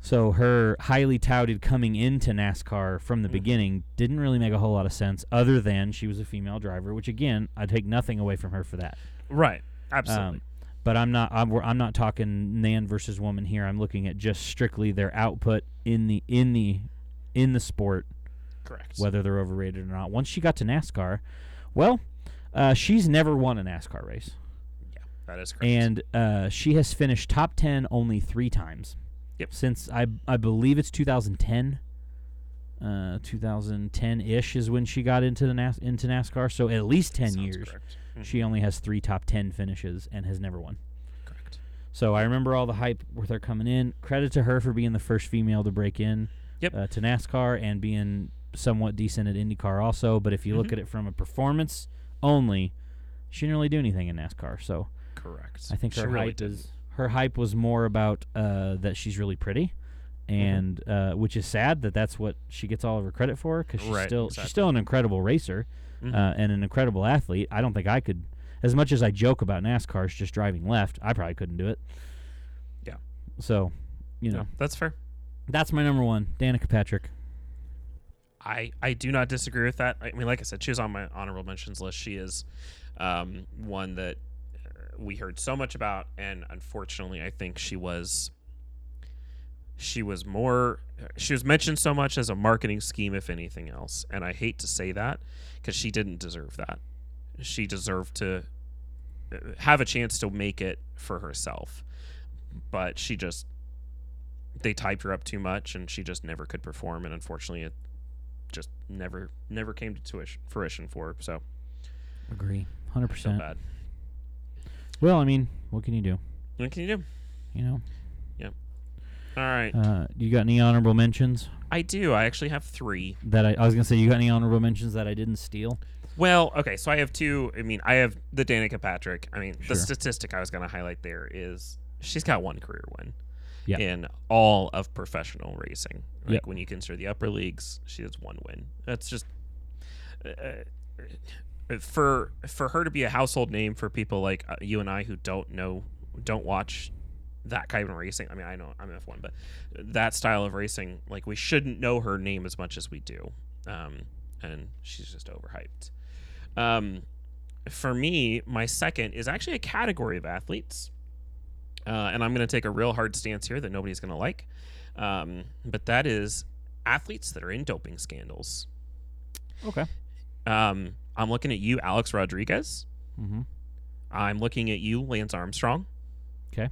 So her highly touted coming into NASCAR from the mm-hmm. beginning didn't really make a whole lot of sense, other than she was a female driver, which again, I take nothing away from her for that. Right. Absolutely. Um, but I'm not. I'm, I'm not talking man versus woman here. I'm looking at just strictly their output in the in the in the sport, Correct. whether they're overrated or not. Once she got to NASCAR, well, uh, she's never won a NASCAR race, yeah, that is correct. and uh, she has finished top ten only three times. Yep. Since I I believe it's 2010. Uh, 2010 ish is when she got into the NAS- into NASCAR. So at least 10 Sounds years. Mhm. She only has three top 10 finishes and has never won. correct. So I remember all the hype with her coming in. Credit to her for being the first female to break in Yep. uh, to NASCAR and being somewhat decent at IndyCar also. But if you look Mhm. at it from a performance only, she didn't really do anything in NASCAR. So Correct. I think She her really hype didn't. is her hype was more about uh, that she's really pretty. Mm-hmm. And uh, which is sad that that's what she gets all of her credit for because she's Right, still exactly. she's still an incredible racer Mhm. uh, and an incredible athlete. I don't think I could, as much as I joke about NASCAR's just driving left, I probably couldn't do it. Yeah. So, you know, Yeah, that's fair. that's my number one, Danica Patrick. I I do not disagree with that. I mean, like I said, she was on my honorable mentions list. She is um, one that uh, we heard so much about, and unfortunately, I think she was she was more she was mentioned so much as a marketing scheme, if anything else. And I hate to say that because she didn't deserve that. She deserved to uh, have a chance to make it for herself, but she just they typed her up too much, and she just never could perform. And unfortunately, it just never never came to tuition, fruition for her. So Agree, hundred percent. bad. Well, I mean, what can you do? What can you do? You know, Yep. All right, uh, you got any honorable mentions I do. I actually have three. that I, I was gonna say? You got any honorable mentions that I didn't steal? Well, okay, so I have two. I mean, I have the Danica Patrick. I mean, Sure. the statistic I was going to highlight there is she's got one career win Yeah. in all of professional racing. Like Yep. when you consider the upper leagues, she has one win. That's just uh, uh, for for her to be a household name for people like uh, you and I who don't know, don't watch that kind of racing. I mean, I know I'm F1, but that style of racing, like we shouldn't know her name as much as we do. Um, and she's just overhyped. Um, for me, my second is actually a category of athletes. Uh, and I'm going to take a real hard stance here that nobody's going to like. Um, but that is athletes that are in doping scandals. Okay. Um, I'm looking at you, Alex Rodriguez. Mm-hmm. I'm looking at you, Lance Armstrong. 'Kay.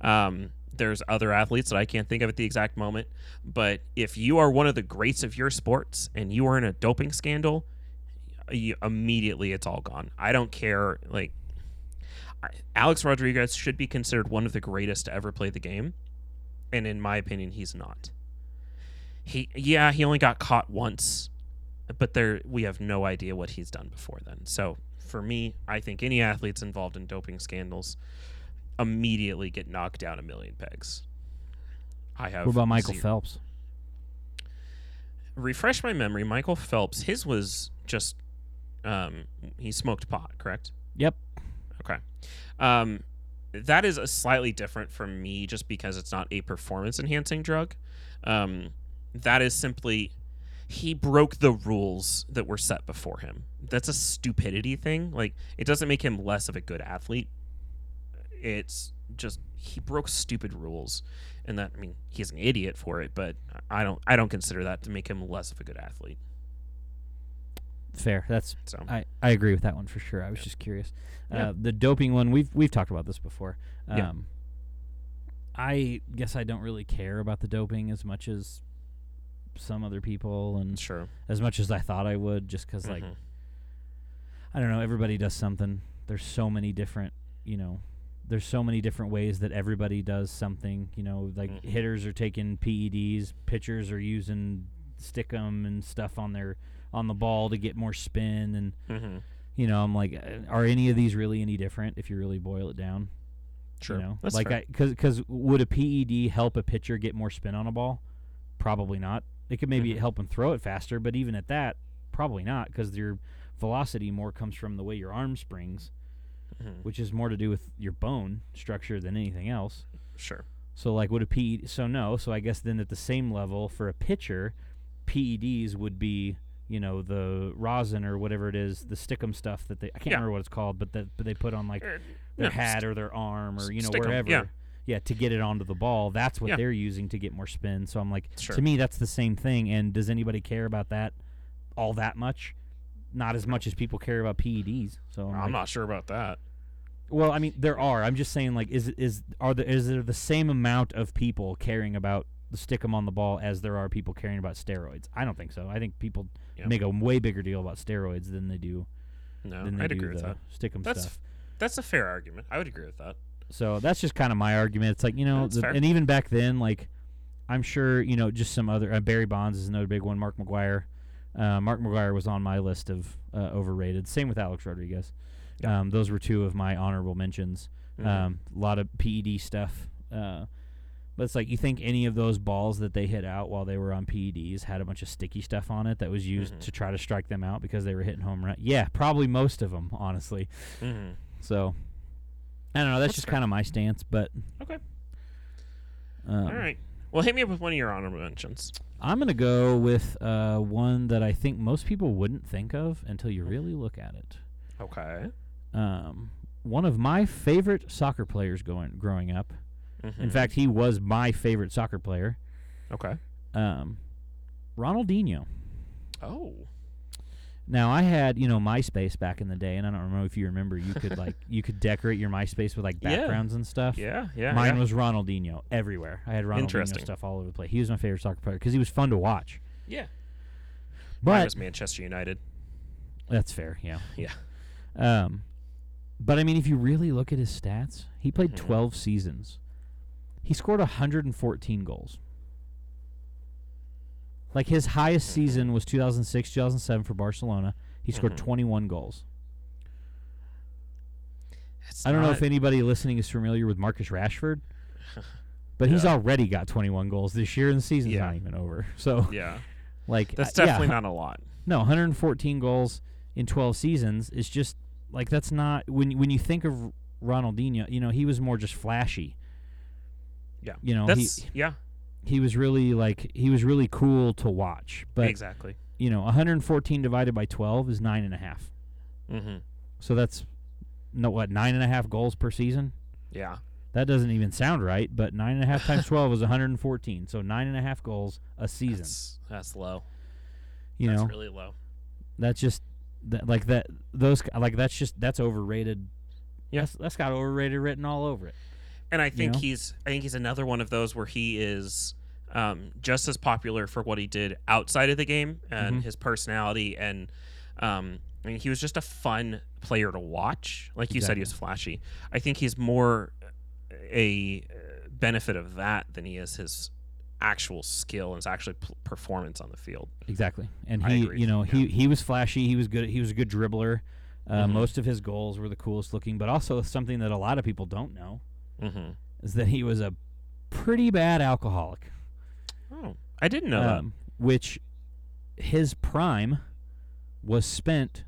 Um, there's other athletes that I can't think of at the exact moment, but if you are one of the greats of your sports and you are in a doping scandal, you, immediately it's all gone. I don't care. Like Alex Rodriguez should be considered one of the greatest to ever play the game, and in my opinion, he's not. He yeah, he only got caught once, but there we have no idea what he's done before then. So for me, I think any athletes involved in doping scandals immediately get knocked down a million pegs. I have What about Michael zero- Phelps? refresh my memory. Michael Phelps, his was just um, he smoked pot, correct? Yep. Okay. Um, that is a slightly different from me, just because it's not a performance enhancing drug. Um, that is simply he broke the rules that were set before him. That's a stupidity thing. Like it doesn't make him less of a good athlete. It's just he broke stupid rules, and that I mean he's an idiot for it. But I don't I don't consider that to make him less of a good athlete. Fair. That's So I, I agree with that one for sure. I was Yeah. just curious. Yeah. Uh, the doping one we've we've talked about this before. Um, Yeah. I guess I don't really care about the doping as much as some other people, and sure. as much as I thought I would, just because like Mhm. I don't know, everybody does something. There's so many different, you know, there's so many different ways that everybody does something. You know, like Mhm. hitters are taking PEDs, pitchers are using stickum and stuff on their on the ball to get more spin, and Mhm. you know, I'm like, uh, are any of these really any different if you really boil it down? Sure. You know, That's like fair. I because because would a PED help a pitcher get more spin on a ball? Probably not. It could maybe Mhm. help him throw it faster, but even at that, probably not because your velocity more comes from the way your arm springs, Mhm. which is more to do with your bone structure than anything else. Sure. So like would a PED so no, so I guess then at the same level for a pitcher, PEDs would be you know, the rosin or whatever it is, the stickum stuff that they I can't Yeah. remember what it's called, but that but they put on like Er, their hat st- or their arm or you know wherever. yeah. Yeah, to get it onto the ball. That's what Yeah. they're using to get more spin. So I'm like, Sure. to me, that's the same thing. And does anybody care about that all that much? Not as much as people care about PEDs. So I'm, I'm like, not sure about that. Well, I mean, there are. I'm just saying, like, is is are there is there the same amount of people caring about stickum on the ball as there are people caring about steroids? I don't think so. I think people Yeah. make a way bigger deal about steroids than they do No, than they I'd do agree with that. stickum That's stuff. that's a fair argument. I would agree with that. So that's just kind of my argument. It's like you know, the, and even back then, like I'm sure you know, just some other uh, Barry Bonds is another big one. Mark McGwire, uh, Mark McGwire was on my list of uh, overrated. Same with Alex Rodriguez. Yeah. Um, those were two of my honorable mentions. Mhm. Um, a lot of PED stuff. But it's like you think any of those balls that they hit out while they were on PEDs had a bunch of sticky stuff on it that was used Mhm. to try to strike them out because they were hitting home run. Yeah, probably most of them, honestly. Mhm. So I don't know. That's, That's just kind of my stance, but Okay. um, All right. Well, hit me up with one of your honorable mentions. I'm gonna go with uh, one that I think most people wouldn't think of until you really look at it. Okay. Um, one of my favorite soccer players going growing up. In Mhm. fact, he was my favorite soccer player. Okay. Um, Ronaldinho. Oh. Now I had you know MySpace back in the day, and I don't know if you remember. You could like you could decorate your MySpace with like Yeah. backgrounds and stuff. Yeah. Yeah. Mine yeah. was Ronaldinho everywhere. I had Ronaldinho stuff all over the place. He was my favorite soccer player because he was fun to watch. Yeah. Mine But was Manchester United. that's fair, yeah. Yeah. Um, but I mean, if you really look at his stats, he played Mhm. 12 seasons. He scored 114 goals. Like his highest Mhm. season was 2006, 2007 for Barcelona. He scored Mhm. 21 goals. It's I don't know if anybody listening is familiar with Marcus Rashford, but he's already got 21 goals this year, and the season's Yeah. not even over. So, yeah. like, That's uh, yeah, definitely not a lot. No, 114 goals in 12 seasons is just like that's not when when you think of Ronaldinho, you know, he was more just flashy. Yeah. You know, That's he yeah. he was really like he was really cool to watch. But exactly. you know, 114 divided by 12 is nine and a half. Mm-hmm. So that's no what nine and a half goals per season. Yeah. That doesn't even sound right, but nine and a half times 12 is 114. So nine and a half goals a season. That's, that's low. you that's know, really low. that's just that, like that. Those like that's just that's overrated. Yeah. That's, that's got overrated written all over it. And I think know? he's I think he's another one of those where he is um, just as popular for what he did outside of the game and Mhm. his personality and um, I mean he was just a fun player to watch. Like you said, he was flashy. I think he's more a benefit of that than he is his actual skill and his actual p- performance on the field. Exactly. And he, you know, Yeah. he he was flashy. He was good. He was a good dribbler. Uh, Mhm. Most of his goals were the coolest looking, but also something that a lot of people don't know Mm-hmm. is that he was a pretty bad alcoholic. Oh, I didn't know that. um, which his prime was spent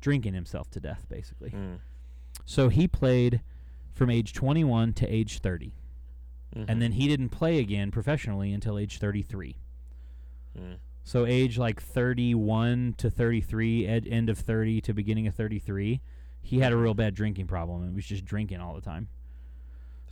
drinking himself to death, basically. Mm. So he played from age 21 to age 30, Mhm. and then he didn't play again professionally until age 33. Mm. So age like 31 to 33, ed- end of 30 to beginning of 33, he had a real bad drinking problem and was just drinking all the time.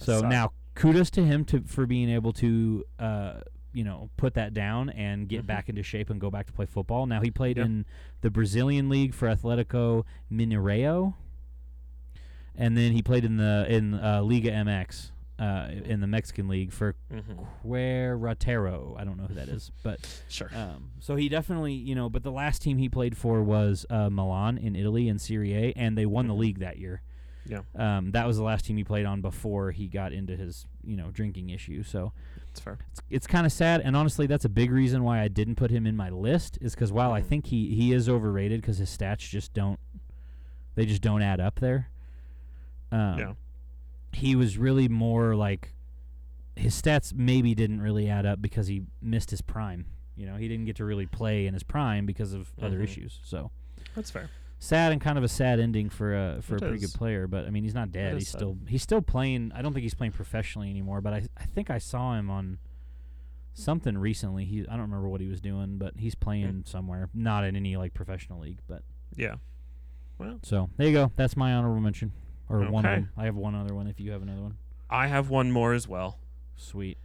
So now kudos to him to for being able to uh, you know put that down and get Mhm. back into shape and go back to play football. Now he played Yeah. in the Brazilian league for Atletico Mineiro, and then he played in the in uh, Liga MX uh, in the Mexican league for Mhm. Querétaro. I don't know who that is, but Sure. um, so he definitely you know. But the last team he played for was uh, Milan in Italy in Serie A, and they won the Mhm. league that year. Yeah. Um, that was the last team he played on before he got into his, you know, drinking issue. So It's fair. it's, it's kind of sad, and honestly, that's a big reason why I didn't put him in my list. Is because while I Mhm. think he he is overrated because his stats just don't, they just don't add up there. Um, Yeah. He was really more like, his stats maybe didn't really add up because he missed his prime. You know, he didn't get to really play in his prime because of other Mhm. issues. So That's fair. Sad and kind of a sad ending for a for It a pretty is. good player. But I mean, he's not dead. He's sad. still he's still playing. I don't think he's playing professionally anymore. But I I think I saw him on something recently. He I don't remember what he was doing, but he's playing somewhere, not in any like professional league. But Yeah. Well, so there you go. That's my honorable mention, or one of them. I have one other one. If you have another one, I have one more as well. sweet.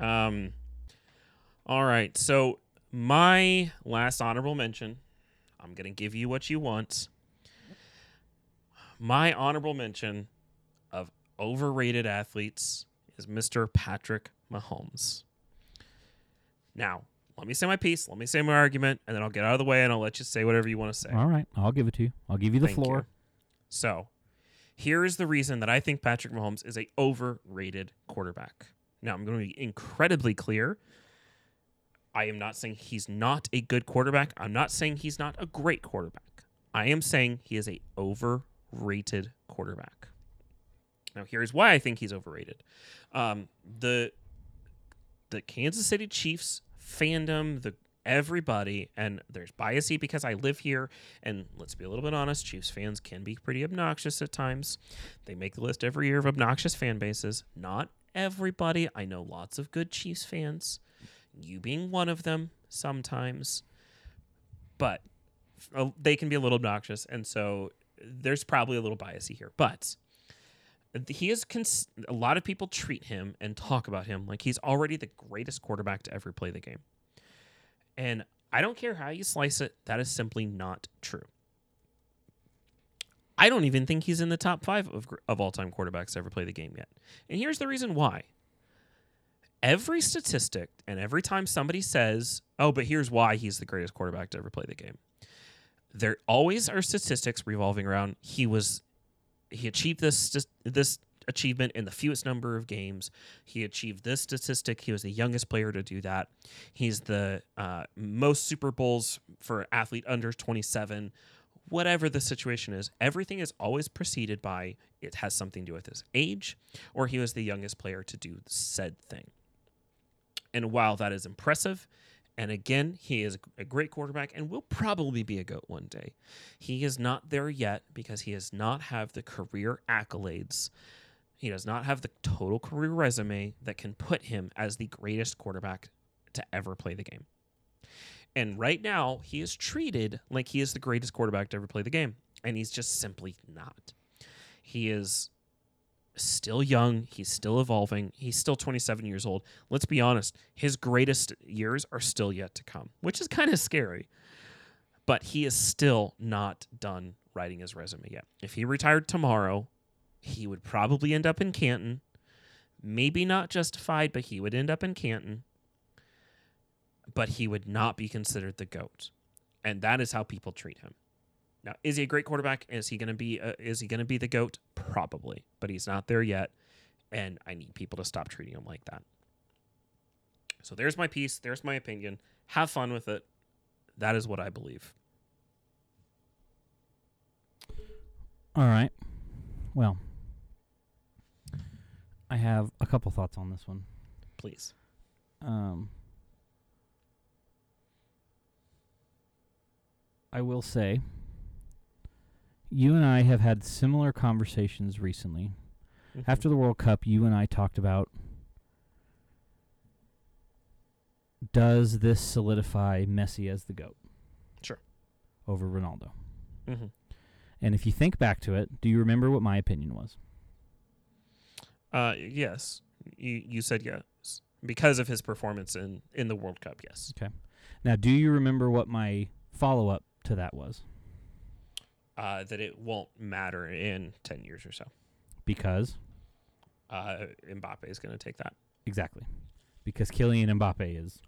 Um, all right. So my last honorable mention, I'm gonna give you what you want. My honorable mention of overrated athletes is Mr. Patrick Mahomes. Now, let me say my piece. Let me say my argument, and then I'll get out of the way and I'll let you say whatever you want to say. All right, I'll give it to you. I'll give you the Thank floor. you. So, here is the reason that I think Patrick Mahomes is a overrated quarterback. Now, I'm going to be incredibly clear. I am not saying he's not a good quarterback. I'm not saying he's not a great quarterback. I am saying he is a overrated quarterback. Now, here's why I think he's overrated. Um, the the Kansas City Chiefs fandom, the everybody, and there's biasy because I live here, and let's be a little bit honest, Chiefs fans can be pretty obnoxious at times. They make the list every year of obnoxious fan bases. Not everybody. I know lots of good Chiefs fans, you being one of them sometimes, but they can be a little obnoxious, and so there's probably a little biasy here. But he is cons- a lot of people treat him and talk about him like he's already the greatest quarterback to ever play the game. And I don't care how you slice it, that is simply not true. I don't even think he's in the top five of, of all time quarterbacks to ever play the game yet. And here's the reason why. Every statistic, and every time somebody says, oh, but here's why he's the greatest quarterback to ever play the game, there always are statistics revolving around he was, he achieved this, this achievement in the fewest number of games. He achieved this statistic. He was the youngest player to do that. He's the uh, most Super Bowls for athlete under 27. Whatever the situation is, everything is always preceded by it has something to do with his age or he was the youngest player to do said thing. And while that is impressive, and again, he is a great quarterback and will probably be a GOAT one day. He is not there yet because he does not have the career accolades he does not have the total career resume that can put him as the greatest quarterback to ever play the game. And right now, he is treated like he is the greatest quarterback to ever play the game. And he's just simply not. He is still young. He's still evolving. He's still 27 years old. Let's be honest, his greatest years are still yet to come, which is kind of scary. But he is still not done writing his resume yet. If he retired tomorrow, he would probably end up in Canton. Maybe not justified, but he would end up in Canton. But he would not be considered the goat, and that is how people treat him. Now, is he a great quarterback? Is he going to be? Uh, is he going to be the goat? Probably, but he's not there yet, and I need people to stop treating him like that. So there's my piece. There's my opinion. Have fun with it. That is what I believe. All right. Well, I have a couple thoughts on this one. Please. Um, I will say, you and I have had similar conversations recently. After the World Cup, you and I talked about does this solidify Messi as the GOAT? Sure. Over Ronaldo. hmm And if you think back to it, do you remember what my opinion was? Uh, yes, you you said yes because of his performance in in the World Cup. Yes. Okay. Now, do you remember what my follow up to that was? Uh, that it won't matter in ten years or so. Because Uh, Mbappe is going to take that. exactly, because Kylian Mbappe is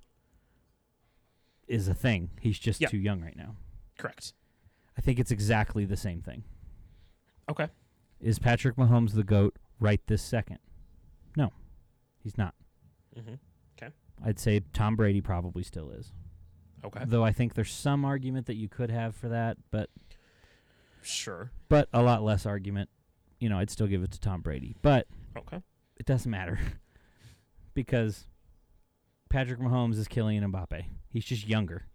is a thing. He's just Yeah. too young right now. Correct. I think it's exactly the same thing. Okay. Is Patrick Mahomes the goat right this second? No, he's not. hmm I'd say Tom Brady probably still is. Okay. Though I think there's some argument that you could have for that, but Sure. but a lot less argument. You know, I'd still give it to Tom Brady. But Okay. it doesn't matter because Patrick Mahomes is killing Mbappe. He's just younger.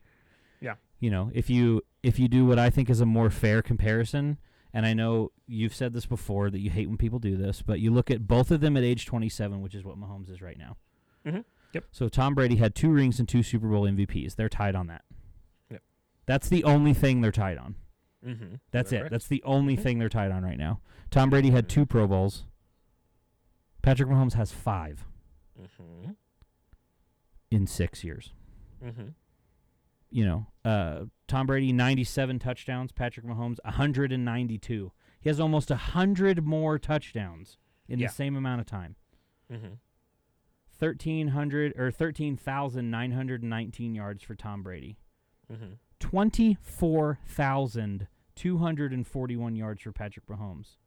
Yeah. You know, if you if you do what I think is a more fair comparison, and I know you've said this before that you hate when people do this, but you look at both of them at age 27, which is what Mahomes is right now. Mhm. Yep. So Tom Brady had two rings and two Super Bowl MVPs. They're tied on that. Yep. That's the only thing they're tied on. Mm-hmm. That's it. Correct. That's the only Mhm. thing they're tied on right now. Tom Brady had two Pro Bowls. Patrick Mahomes has five Mm-hmm. in six years. Mm-hmm. You know, uh, Tom Brady 97 touchdowns. Patrick Mahomes 192. He has almost hundred more touchdowns in Yeah. the same amount of time. Mm-hmm. 1300 or 13,919 yards for Tom Brady. Mm-hmm. 24,241 yards for Patrick Mahomes.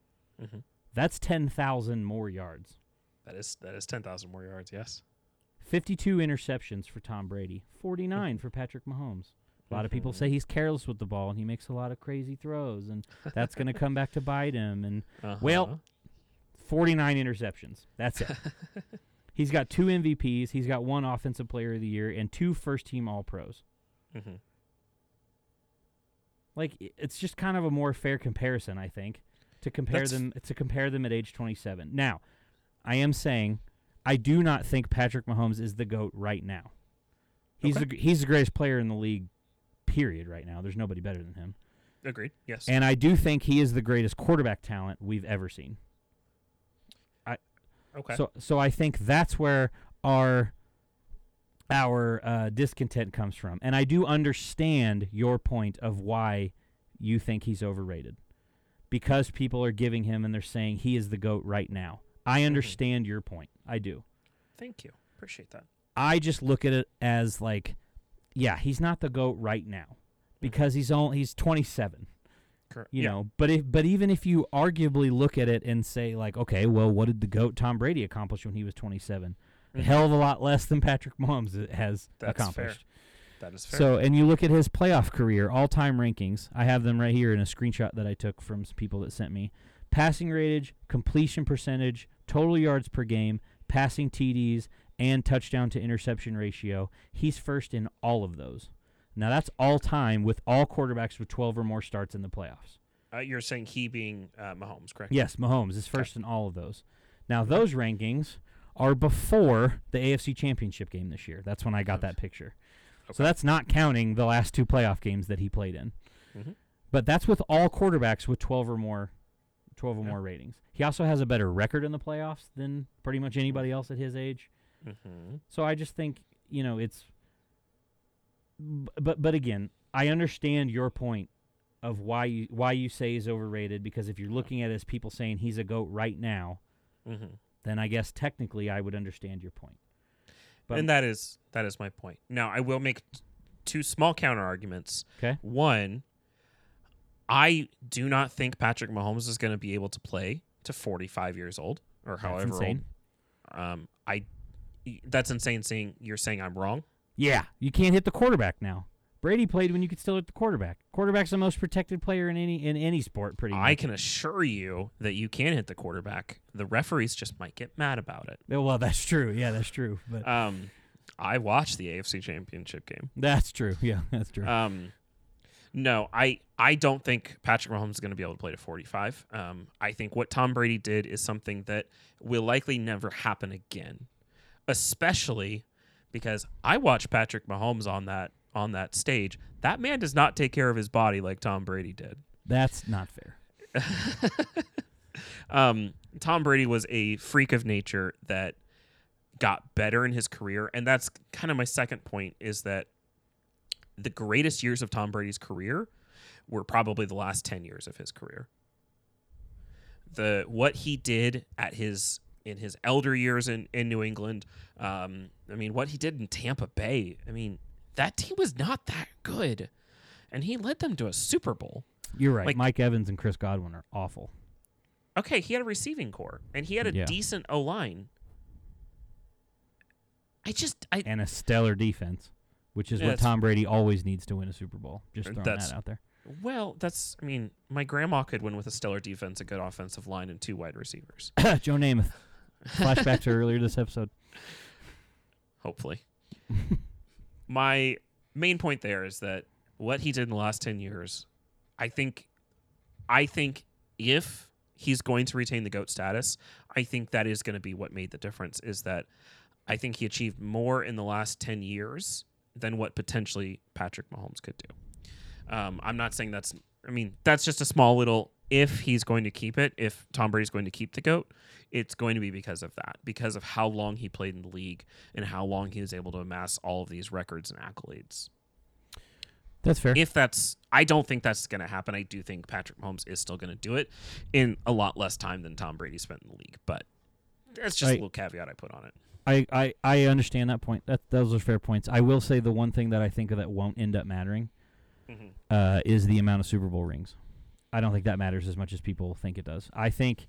Mm-hmm. That's 10,000 more yards. That is that is ten thousand more yards. Yes. 52 interceptions for Tom Brady, 49 for Patrick Mahomes. A lot of people Mhm. say he's careless with the ball and he makes a lot of crazy throws and that's going to come back to bite him and Uh-huh. Well, 49 interceptions. That's it. he's got two MVPs, he's got one offensive player of the year and two first team all pros. mm-hmm. Like it's just kind of a more fair comparison, I think, to compare That's- them to compare them at age 27. Now, I am saying I do not think Patrick Mahomes is the goat right now. He's Okay. the, he's the greatest player in the league period right now. There's nobody better than him. Agreed. Yes. And I do think he is the greatest quarterback talent we've ever seen. okay. So so I think that's where our our uh, discontent comes from, and I do understand your point of why you think he's overrated, because people are giving him and they're saying he is the goat right now. I understand your point. I do. Thank you. Appreciate that. I just look at it as like, yeah, he's not the goat right now because he's only he's 27 Correct. you yeah. know but if but even if you arguably look at it and say like okay well what did the goat tom brady accomplish when he was 27 a hell of a lot less than patrick mahomes has That's fair. accomplished That is fair. so and you look at his playoff career all-time rankings i have them right here in a screenshot that i took from some people that sent me passing ratage completion percentage total yards per game passing tds and touchdown to interception ratio he's first in all of those now that's all time with all quarterbacks with 12 or more starts in the playoffs uh, you're saying he being uh, Mahomes, correct? Yes, Mahomes is first in all of those. Now those rankings are before the AFC Championship game this year. That's when I got that picture. So that's not counting the last two playoff games that he played in. Mhm. But that's with all quarterbacks with 12 or more 12 or Yeah. more ratings. He also has a better record in the playoffs than pretty much anybody else at his age. Mm-hmm. So I just think, you know, it's but but again, I understand your point of why you why you say he's overrated because if you're looking at it as people saying he's a goat right now, Mm-hmm. Then I guess technically I would understand your point. But and that is that is my point. Now I will make t- two small counter arguments. Okay. One, I do not think Patrick Mahomes is going to be able to play to 45 years old or however old. Um, I that's insane. Saying you're saying I'm wrong. Yeah, you can't hit the quarterback now. Brady played when you could still hit the quarterback. Quarterback's the most protected player in any in any sport, pretty much. I can assure you that you can hit the quarterback. The referees just might get mad about it. Well, that's true. Yeah, that's true. But Um, I watched the AFC Championship game. that's true. Yeah, that's true. Um, no, I I don't think Patrick Mahomes is going to be able to play to 45. Um, I think what Tom Brady did is something that will likely never happen again, especially because I watched Patrick Mahomes on that on that stage. That man does not take care of his body like Tom Brady did. that's not fair. um, Tom Brady was a freak of nature that got better in his career, and that's kind of my second point is that the greatest years of Tom Brady's career were probably the last ten years of his career. The what he did at his in his elder years in, in New England, um, I mean, what he did in Tampa Bay, I mean, that team was not that good, and he led them to a Super Bowl. You're right. Like- Mike Evans and Chris Godwin are awful. Okay, he had a receiving corps and he had a Yeah. decent O line. I just I and a stellar defense, which is Yeah, what Tom Brady always needs to win a Super Bowl. Just throwing that out there. well, that's I mean, my grandma could win with a stellar defense, a good offensive line, and two wide receivers. Joe Namath. Flashback to earlier this episode. Hopefully. my main point there is that what he did in the last ten years, I think I think if he's going to retain the GOAT status, I think that is going to be what made the difference is that I think he achieved more in the last 10 years than what potentially Patrick Mahomes could do. Um, I'm not saying that's, I mean, that's just a small little, if he's going to keep it, if Tom Brady's going to keep the GOAT, it's going to be because of that, because of how long he played in the league and how long he was able to amass all of these records and accolades. That's fair. If that's, I don't think that's going to happen. I do think Patrick Mahomes is still going to do it in a lot less time than Tom Brady spent in the league, but that's just I- a little caveat I put on it. I, I, I understand that point. That those are fair points. I will say the one thing that I think of that won't end up mattering Mm-hmm. uh, is the amount of Super Bowl rings. I don't think that matters as much as people think it does. I think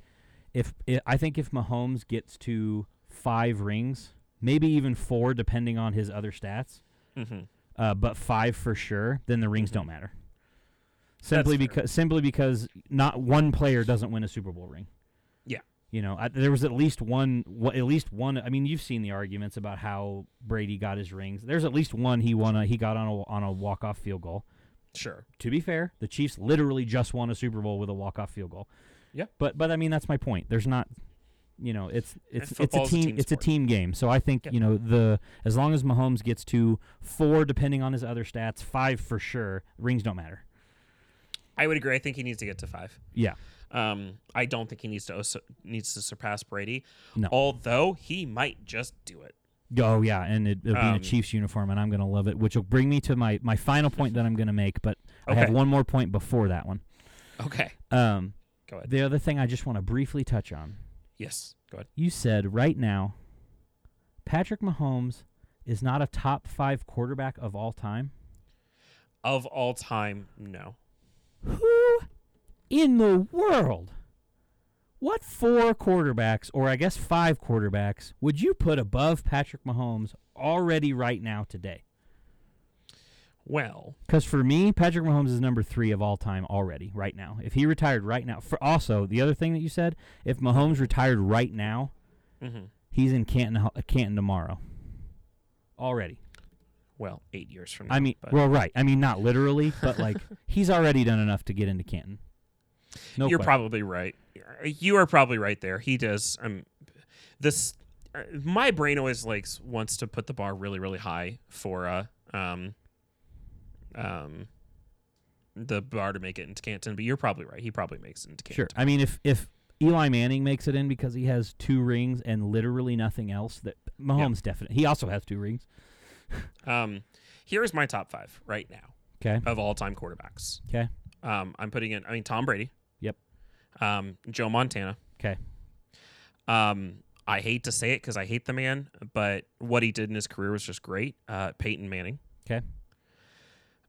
if i think if Mahomes gets to five rings, maybe even four, depending on his other stats, Mm-hmm. uh, but five for sure, then the rings Mhm. don't matter. Simply because simply because not one player doesn't win a Super Bowl ring. Yeah. You know, I, there was at least one, at least one. I mean, you've seen the arguments about how Brady got his rings. There's at least one he won. A, he got on a on a walk off field goal. Sure. To be fair, the Chiefs literally just won a Super Bowl with a walk off field goal. Yeah. But but I mean that's my point. There's not, you know, it's it's it's a football's a team, team it's a team game. So I think you know the as long as Mahomes gets to four, depending on his other stats, five for sure, rings don't matter. I would agree. I think he needs to get to five. Yeah. Um, I don't think he needs to needs to surpass Brady. No. Although he might just do it. Oh yeah, and it, it'll be in a Um, Chiefs uniform, and I'm gonna love it. Which will bring me to my my final point that I'm gonna make, but I have Okay. one more point before that one. Okay. Um, Go ahead. the other thing I just want to briefly touch on. Yes. Go ahead. You said right now, Patrick Mahomes is not a top five quarterback of all time. Of all time, no. Who in the world? What four quarterbacks, or I guess five quarterbacks, would you put above Patrick Mahomes already right now today? Well, Because for me, Patrick Mahomes is number three of all time already, right now. If he retired right now, for also the other thing that you said, if Mahomes retired right now, hmm he's in Canton, Canton tomorrow. Already. well, eight years from now. I mean, but well, right. I mean, not literally, but like he's already done enough to get into Canton. No, you're question. probably right. You are probably right there. He does. Um, this uh, my brain always likes wants to put the bar really, really high for uh um um the bar to make it into Canton. But you're probably right. He probably makes it into Canton. sure. I mean, if if Eli Manning makes it in because he has two rings and literally nothing else, that Mahomes definitely. He also has two rings. Um, here's my top five right now Okay. of all time quarterbacks. Okay. Um, I'm putting in. I mean, Tom Brady. Um, Joe Montana. Okay. Um, I hate to say it because I hate the man, but what he did in his career was just great. Uh, Peyton Manning. Okay.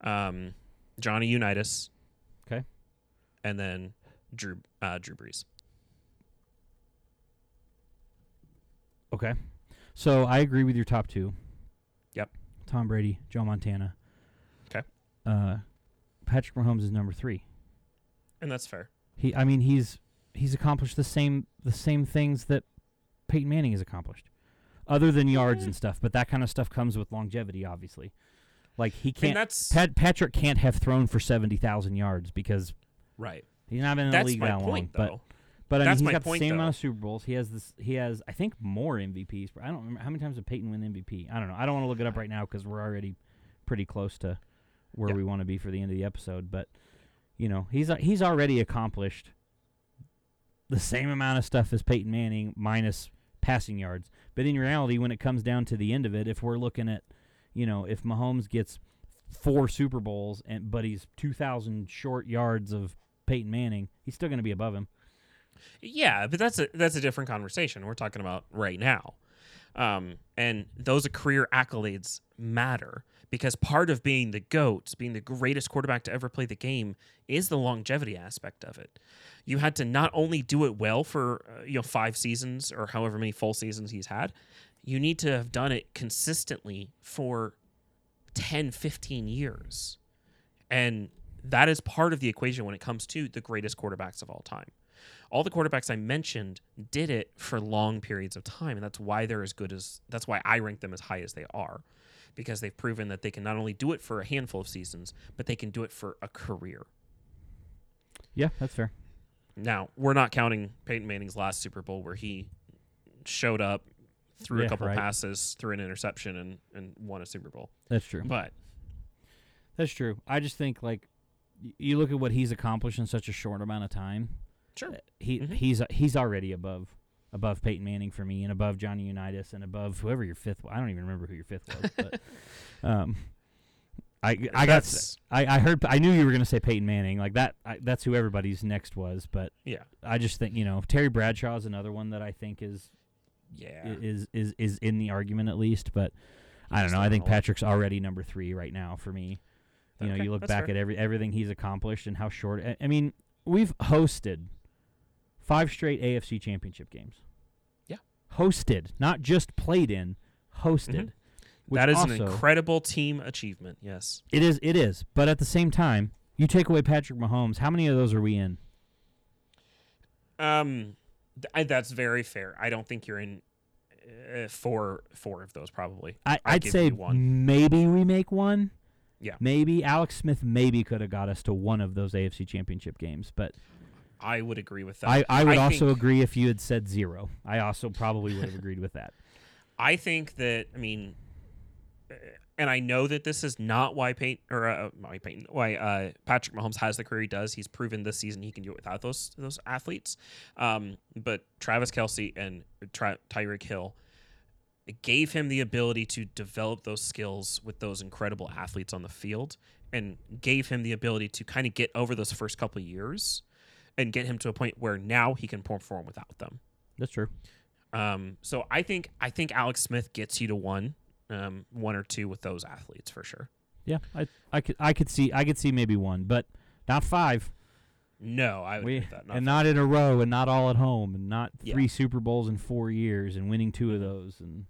Um, Johnny Unitas. Okay. And then Drew uh, Drew Brees. Okay. So I agree with your top two. Yep. Tom Brady, Joe Montana. 'Kay. Uh, Patrick Mahomes is number three. And that's fair. He, I mean, he's he's accomplished the same the same things that Peyton Manning has accomplished, other than yards Eh. and stuff. But that kind of stuff comes with longevity, obviously. Like he mean, can't. that's Pat, Patrick can't have thrown for seventy thousand yards because right. he's not been in That's the league that point, long. though. But but I mean, That's he's my got point, the same though. amount of Super Bowls. He has this. He has, I think, more MVPs. I don't remember how many times did Peyton win MVP. I don't know. I don't want to look it up right now because we're already pretty close to where Yeah. we want to be for the end of the episode. But you know, he's uh, he's already accomplished the same amount of stuff as Peyton Manning minus passing yards. But in reality, when it comes down to the end of it, if we're looking at, you know, if Mahomes gets four Super Bowls and but he's two thousand short yards of Peyton Manning, he's still going to be above him. Yeah, but that's a that's a different conversation. We're talking about right now. Um, and those career accolades matter because part of being the GOAT, being the greatest quarterback to ever play the game, is the longevity aspect of it. You had to not only do it well for uh, you know five seasons or however many full seasons he's had, you need to have done it consistently for 10, 15 years. And that is part of the equation when it comes to the greatest quarterbacks of all time all the quarterbacks I mentioned did it for long periods of time, and that's why they're as good as that's why I rank them as high as they are, because they've proven that they can not only do it for a handful of seasons, but they can do it for a career. Yeah, that's fair. Now we're not counting Peyton Manning's last Super Bowl where he showed up, threw Yeah, a couple right. passes, threw an interception, and and won a Super Bowl. That's true. But That's true. I just think like you look at what he's accomplished in such a short amount of time. Sure. uh, He Mhm. he's he's already above above Peyton Manning for me and above Johnny Unitas and above whoever your fifth. I don't even remember who your fifth was, but um, I I got I, I heard I knew you were gonna say Peyton Manning like that. I, that's who everybody's next was, but yeah I just think you know Terry Bradshaw is another one that I think is yeah. is is is in the argument at least, but I don't know. I think. Patrick's already number three right now for me. You know, you look back fair. at every everything he's accomplished and how short. I, I mean, we've hosted five straight AFC Championship games. Yeah. hosted, not just played in, hosted. Mm-hmm. That is also, an incredible team achievement. Yes. It is. It is. But at the same time, you take away Patrick Mahomes. How many of those are we in? Um, th- I, that's very fair. I don't think you're in uh, four four of those probably. I, I'd say one. maybe we make one. Yeah. Maybe Alex Smith maybe could have got us to one of those AFC Championship games, but I would agree with that. I, I would also think- agree if you had said zero. I also probably would have agreed with that. I think that I mean, uh, and I know that this is not why Peyton or uh, why Peyton why uh, Patrick Mahomes has the career he does. He's proven this season he can do it without those those athletes. Um, but Travis Kelce and Tra- Tyreek Hill gave him the ability to develop those skills with those incredible athletes on the field, and gave him the ability to kind of get over those first couple of years, and get him to a point where now he can perform without them. That's true. Um, so I think I think Alex Smith gets you to one, um, one or two with those athletes for sure. Yeah, I I could I could see I could see maybe one, but not five. No, I would We, that. Not and not in a row, and not all at home, and not Yeah. three Super Bowls in four years, and winning two of Mhm. those, and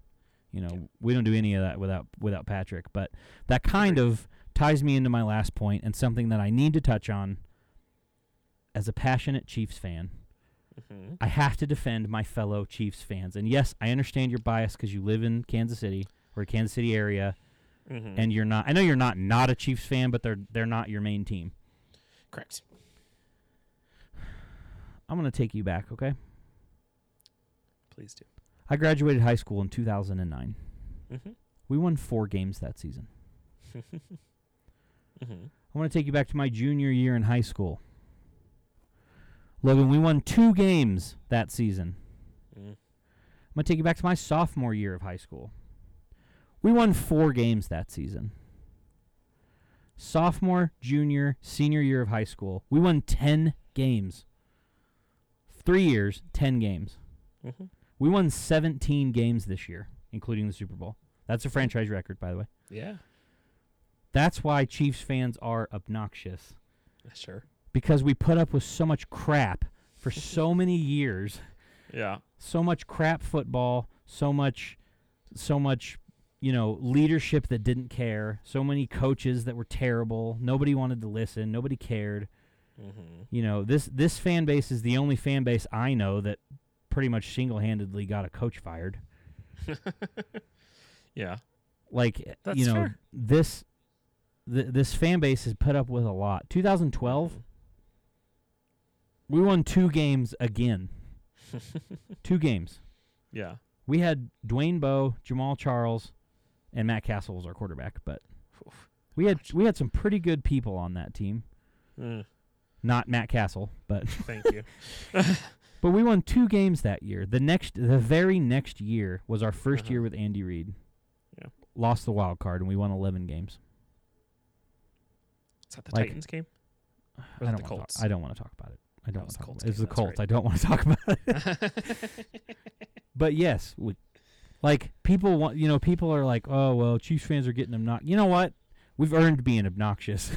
you know we don't do any of that without without Patrick. But that kind of ties me into my last point, and something that I need to touch on. As a passionate Chiefs fan, Mhm. I have to defend my fellow Chiefs fans. And yes, I understand your bias because you live in Kansas City or Kansas City area, Mhm. and you're not. I know you're not not a Chiefs fan, but they're they're not your main team. correct. I'm gonna take you back, okay? Please do. I graduated high school in 2009. Mm-hmm. We won four games that season. mm-hmm. I want to take you back to my junior year in high school. Logan, we won two games that season. Mm. I'm going to take you back to my sophomore year of high school. We won four games that season. Sophomore, junior, senior year of high school. We won 10 games. Three years, 10 games. Mm-hmm. We won 17 games this year, including the Super Bowl. That's a franchise record, by the way. Yeah, That's why Chiefs fans are obnoxious sure. Because we put up with so much crap for so many years. Yeah, So much crap football, so much so much, you know, leadership that didn't care, so many coaches that were terrible. Nobody wanted to listen, nobody cared. mm-hmm. You know, this this fan base is the only fan base I know that pretty much single-handedly got a coach fired. yeah. Like That's you know, fair. this th- this fan base has put up with a lot. 2012, we won two games again. two games. yeah. We had Dwayne Bowe, Jamaal Charles, and Matt Cassel was our quarterback, but Oof. we had we had some pretty good people on that team. Mm, Not Matt Cassel, but thank you. but we won two games that year. The next the very next year was our 1st Uh-huh. year with Andy Reid. Yeah. Lost the wild card and we won 11 games. Is that the Like- Titans game? I don't the Colts? Talk, I don't want to talk about it. I don't want to talk about it. It's game, the Colts. right. I don't want to talk about it. But yes, we, like people want, you know, people are like, "Oh, well, Chiefs fans are getting obnoxious." You know what? We've earned being obnoxious.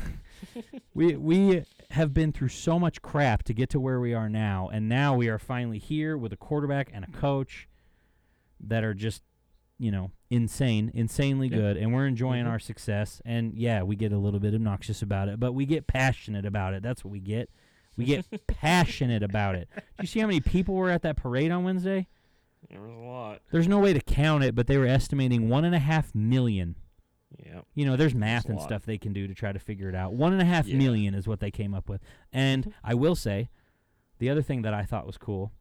we we have been through so much crap to get to where we are now, and now we are finally here with a quarterback and a coach that are just, you know, insane, insanely Yeah. good, and we're enjoying Mhm. our success. And yeah, we get a little bit obnoxious about it, but we get passionate about it. That's what we get. We get passionate about it. Do you see how many people were at that parade on Wednesday? There was a lot. There's no way to count it, but they were estimating one and a half million. Yeah. You know, there's math a and stuff they can do to try to figure it out. One and a half Yeah. million is what they came up with. And I will say, the other thing that I thought was cool,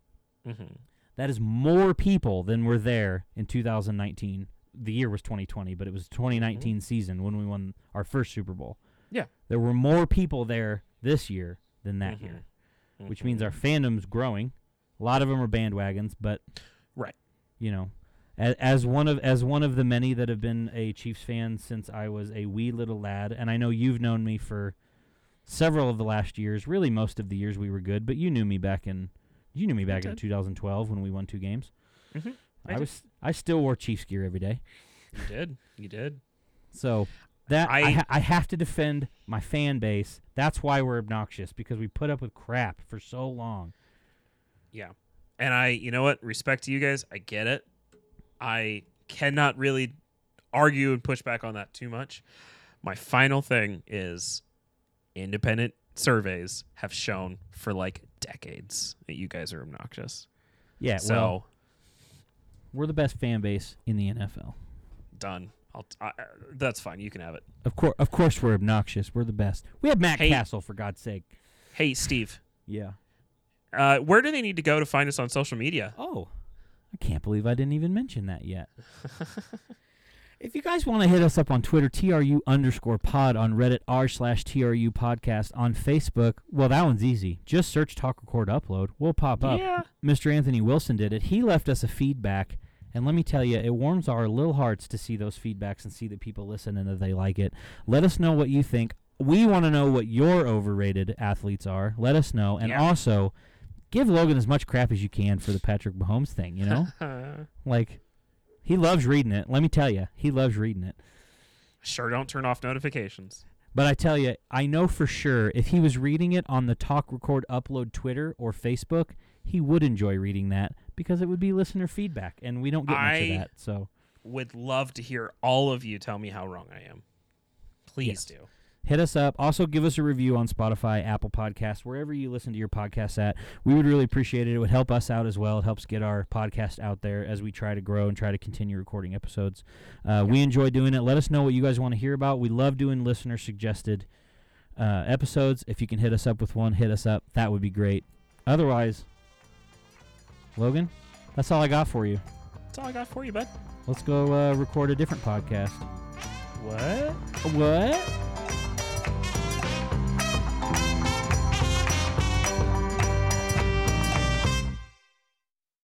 Mm-hmm. That is more people than were there in 2019. The year was 2020, but it was 2019 season when we won our first Super Bowl. Yeah. There were more people there this year than that Mhm. year, Mm-hmm. which means our fandom's growing. A lot of them are bandwagons, but Right. you know, as, as one of as one of the many that have been a Chiefs fan since I was a wee little lad, and I know you've known me for several of the last years, really most of the years we were good, but you knew me back in you knew me back in 2012 when we won two games. Mhm. I I, was I still wore Chiefs gear every day. You did. You did. So that I, I- ha- I have to defend my fan base. That's why we're obnoxious because we put up with crap for so long. Yeah. And I, you know what? Respect to you guys. I get it. I cannot really argue and push back on that too much. My final thing is independent surveys have shown for like decades that you guys are obnoxious. Yeah, so well, we're the best fan base in the NFL. done. I'll t- I, I- that's fine. You can have it. Of course, of course, we're obnoxious. We're the best. We have Matt Hey. Cassel for God's sake. Hey, Steve. Yeah. Uh, where do they need to go to find us on social media? Oh, I can't believe I didn't even mention that yet. if you guys want to hit us up on Twitter, TRU underscore pod, on Reddit, r slash TRU podcast, on Facebook, well, that one's easy. Just search Talk Record Upload. We'll pop up. Yeah. Mr. Anthony Wilson did it. He left us a feedback. And let me tell you, it warms our little hearts to see those feedbacks and see that people listen and that they like it. Let us know what you think. We want to know what your overrated athletes are. Let us know. And Yeah. also, give Logan as much crap as you can for the Patrick Mahomes thing, you know? like, he loves reading it. Let me tell you, he loves reading it. sure don't turn off notifications. But I tell you, I know for sure if he was reading it on the Talk Record Upload Twitter or Facebook, he would enjoy reading that because it would be listener feedback, and we don't get much of that. So Would love to hear all of you tell me how wrong I am. Please Yes. do. hit us up. Also, give us a review on Spotify, Apple Podcasts, wherever you listen to your podcasts at. We would really appreciate it. It would help us out as well. It helps get our podcast out there as we try to grow and try to continue recording episodes. Uh, We enjoy doing it. Let us know what you guys want to hear about. We love doing listener suggested uh, episodes. If you can hit us up with one, hit us up. That would be great. Otherwise, Logan, that's all I got for you. That's all I got for you, bud. Let's go uh, record a different podcast. What? What?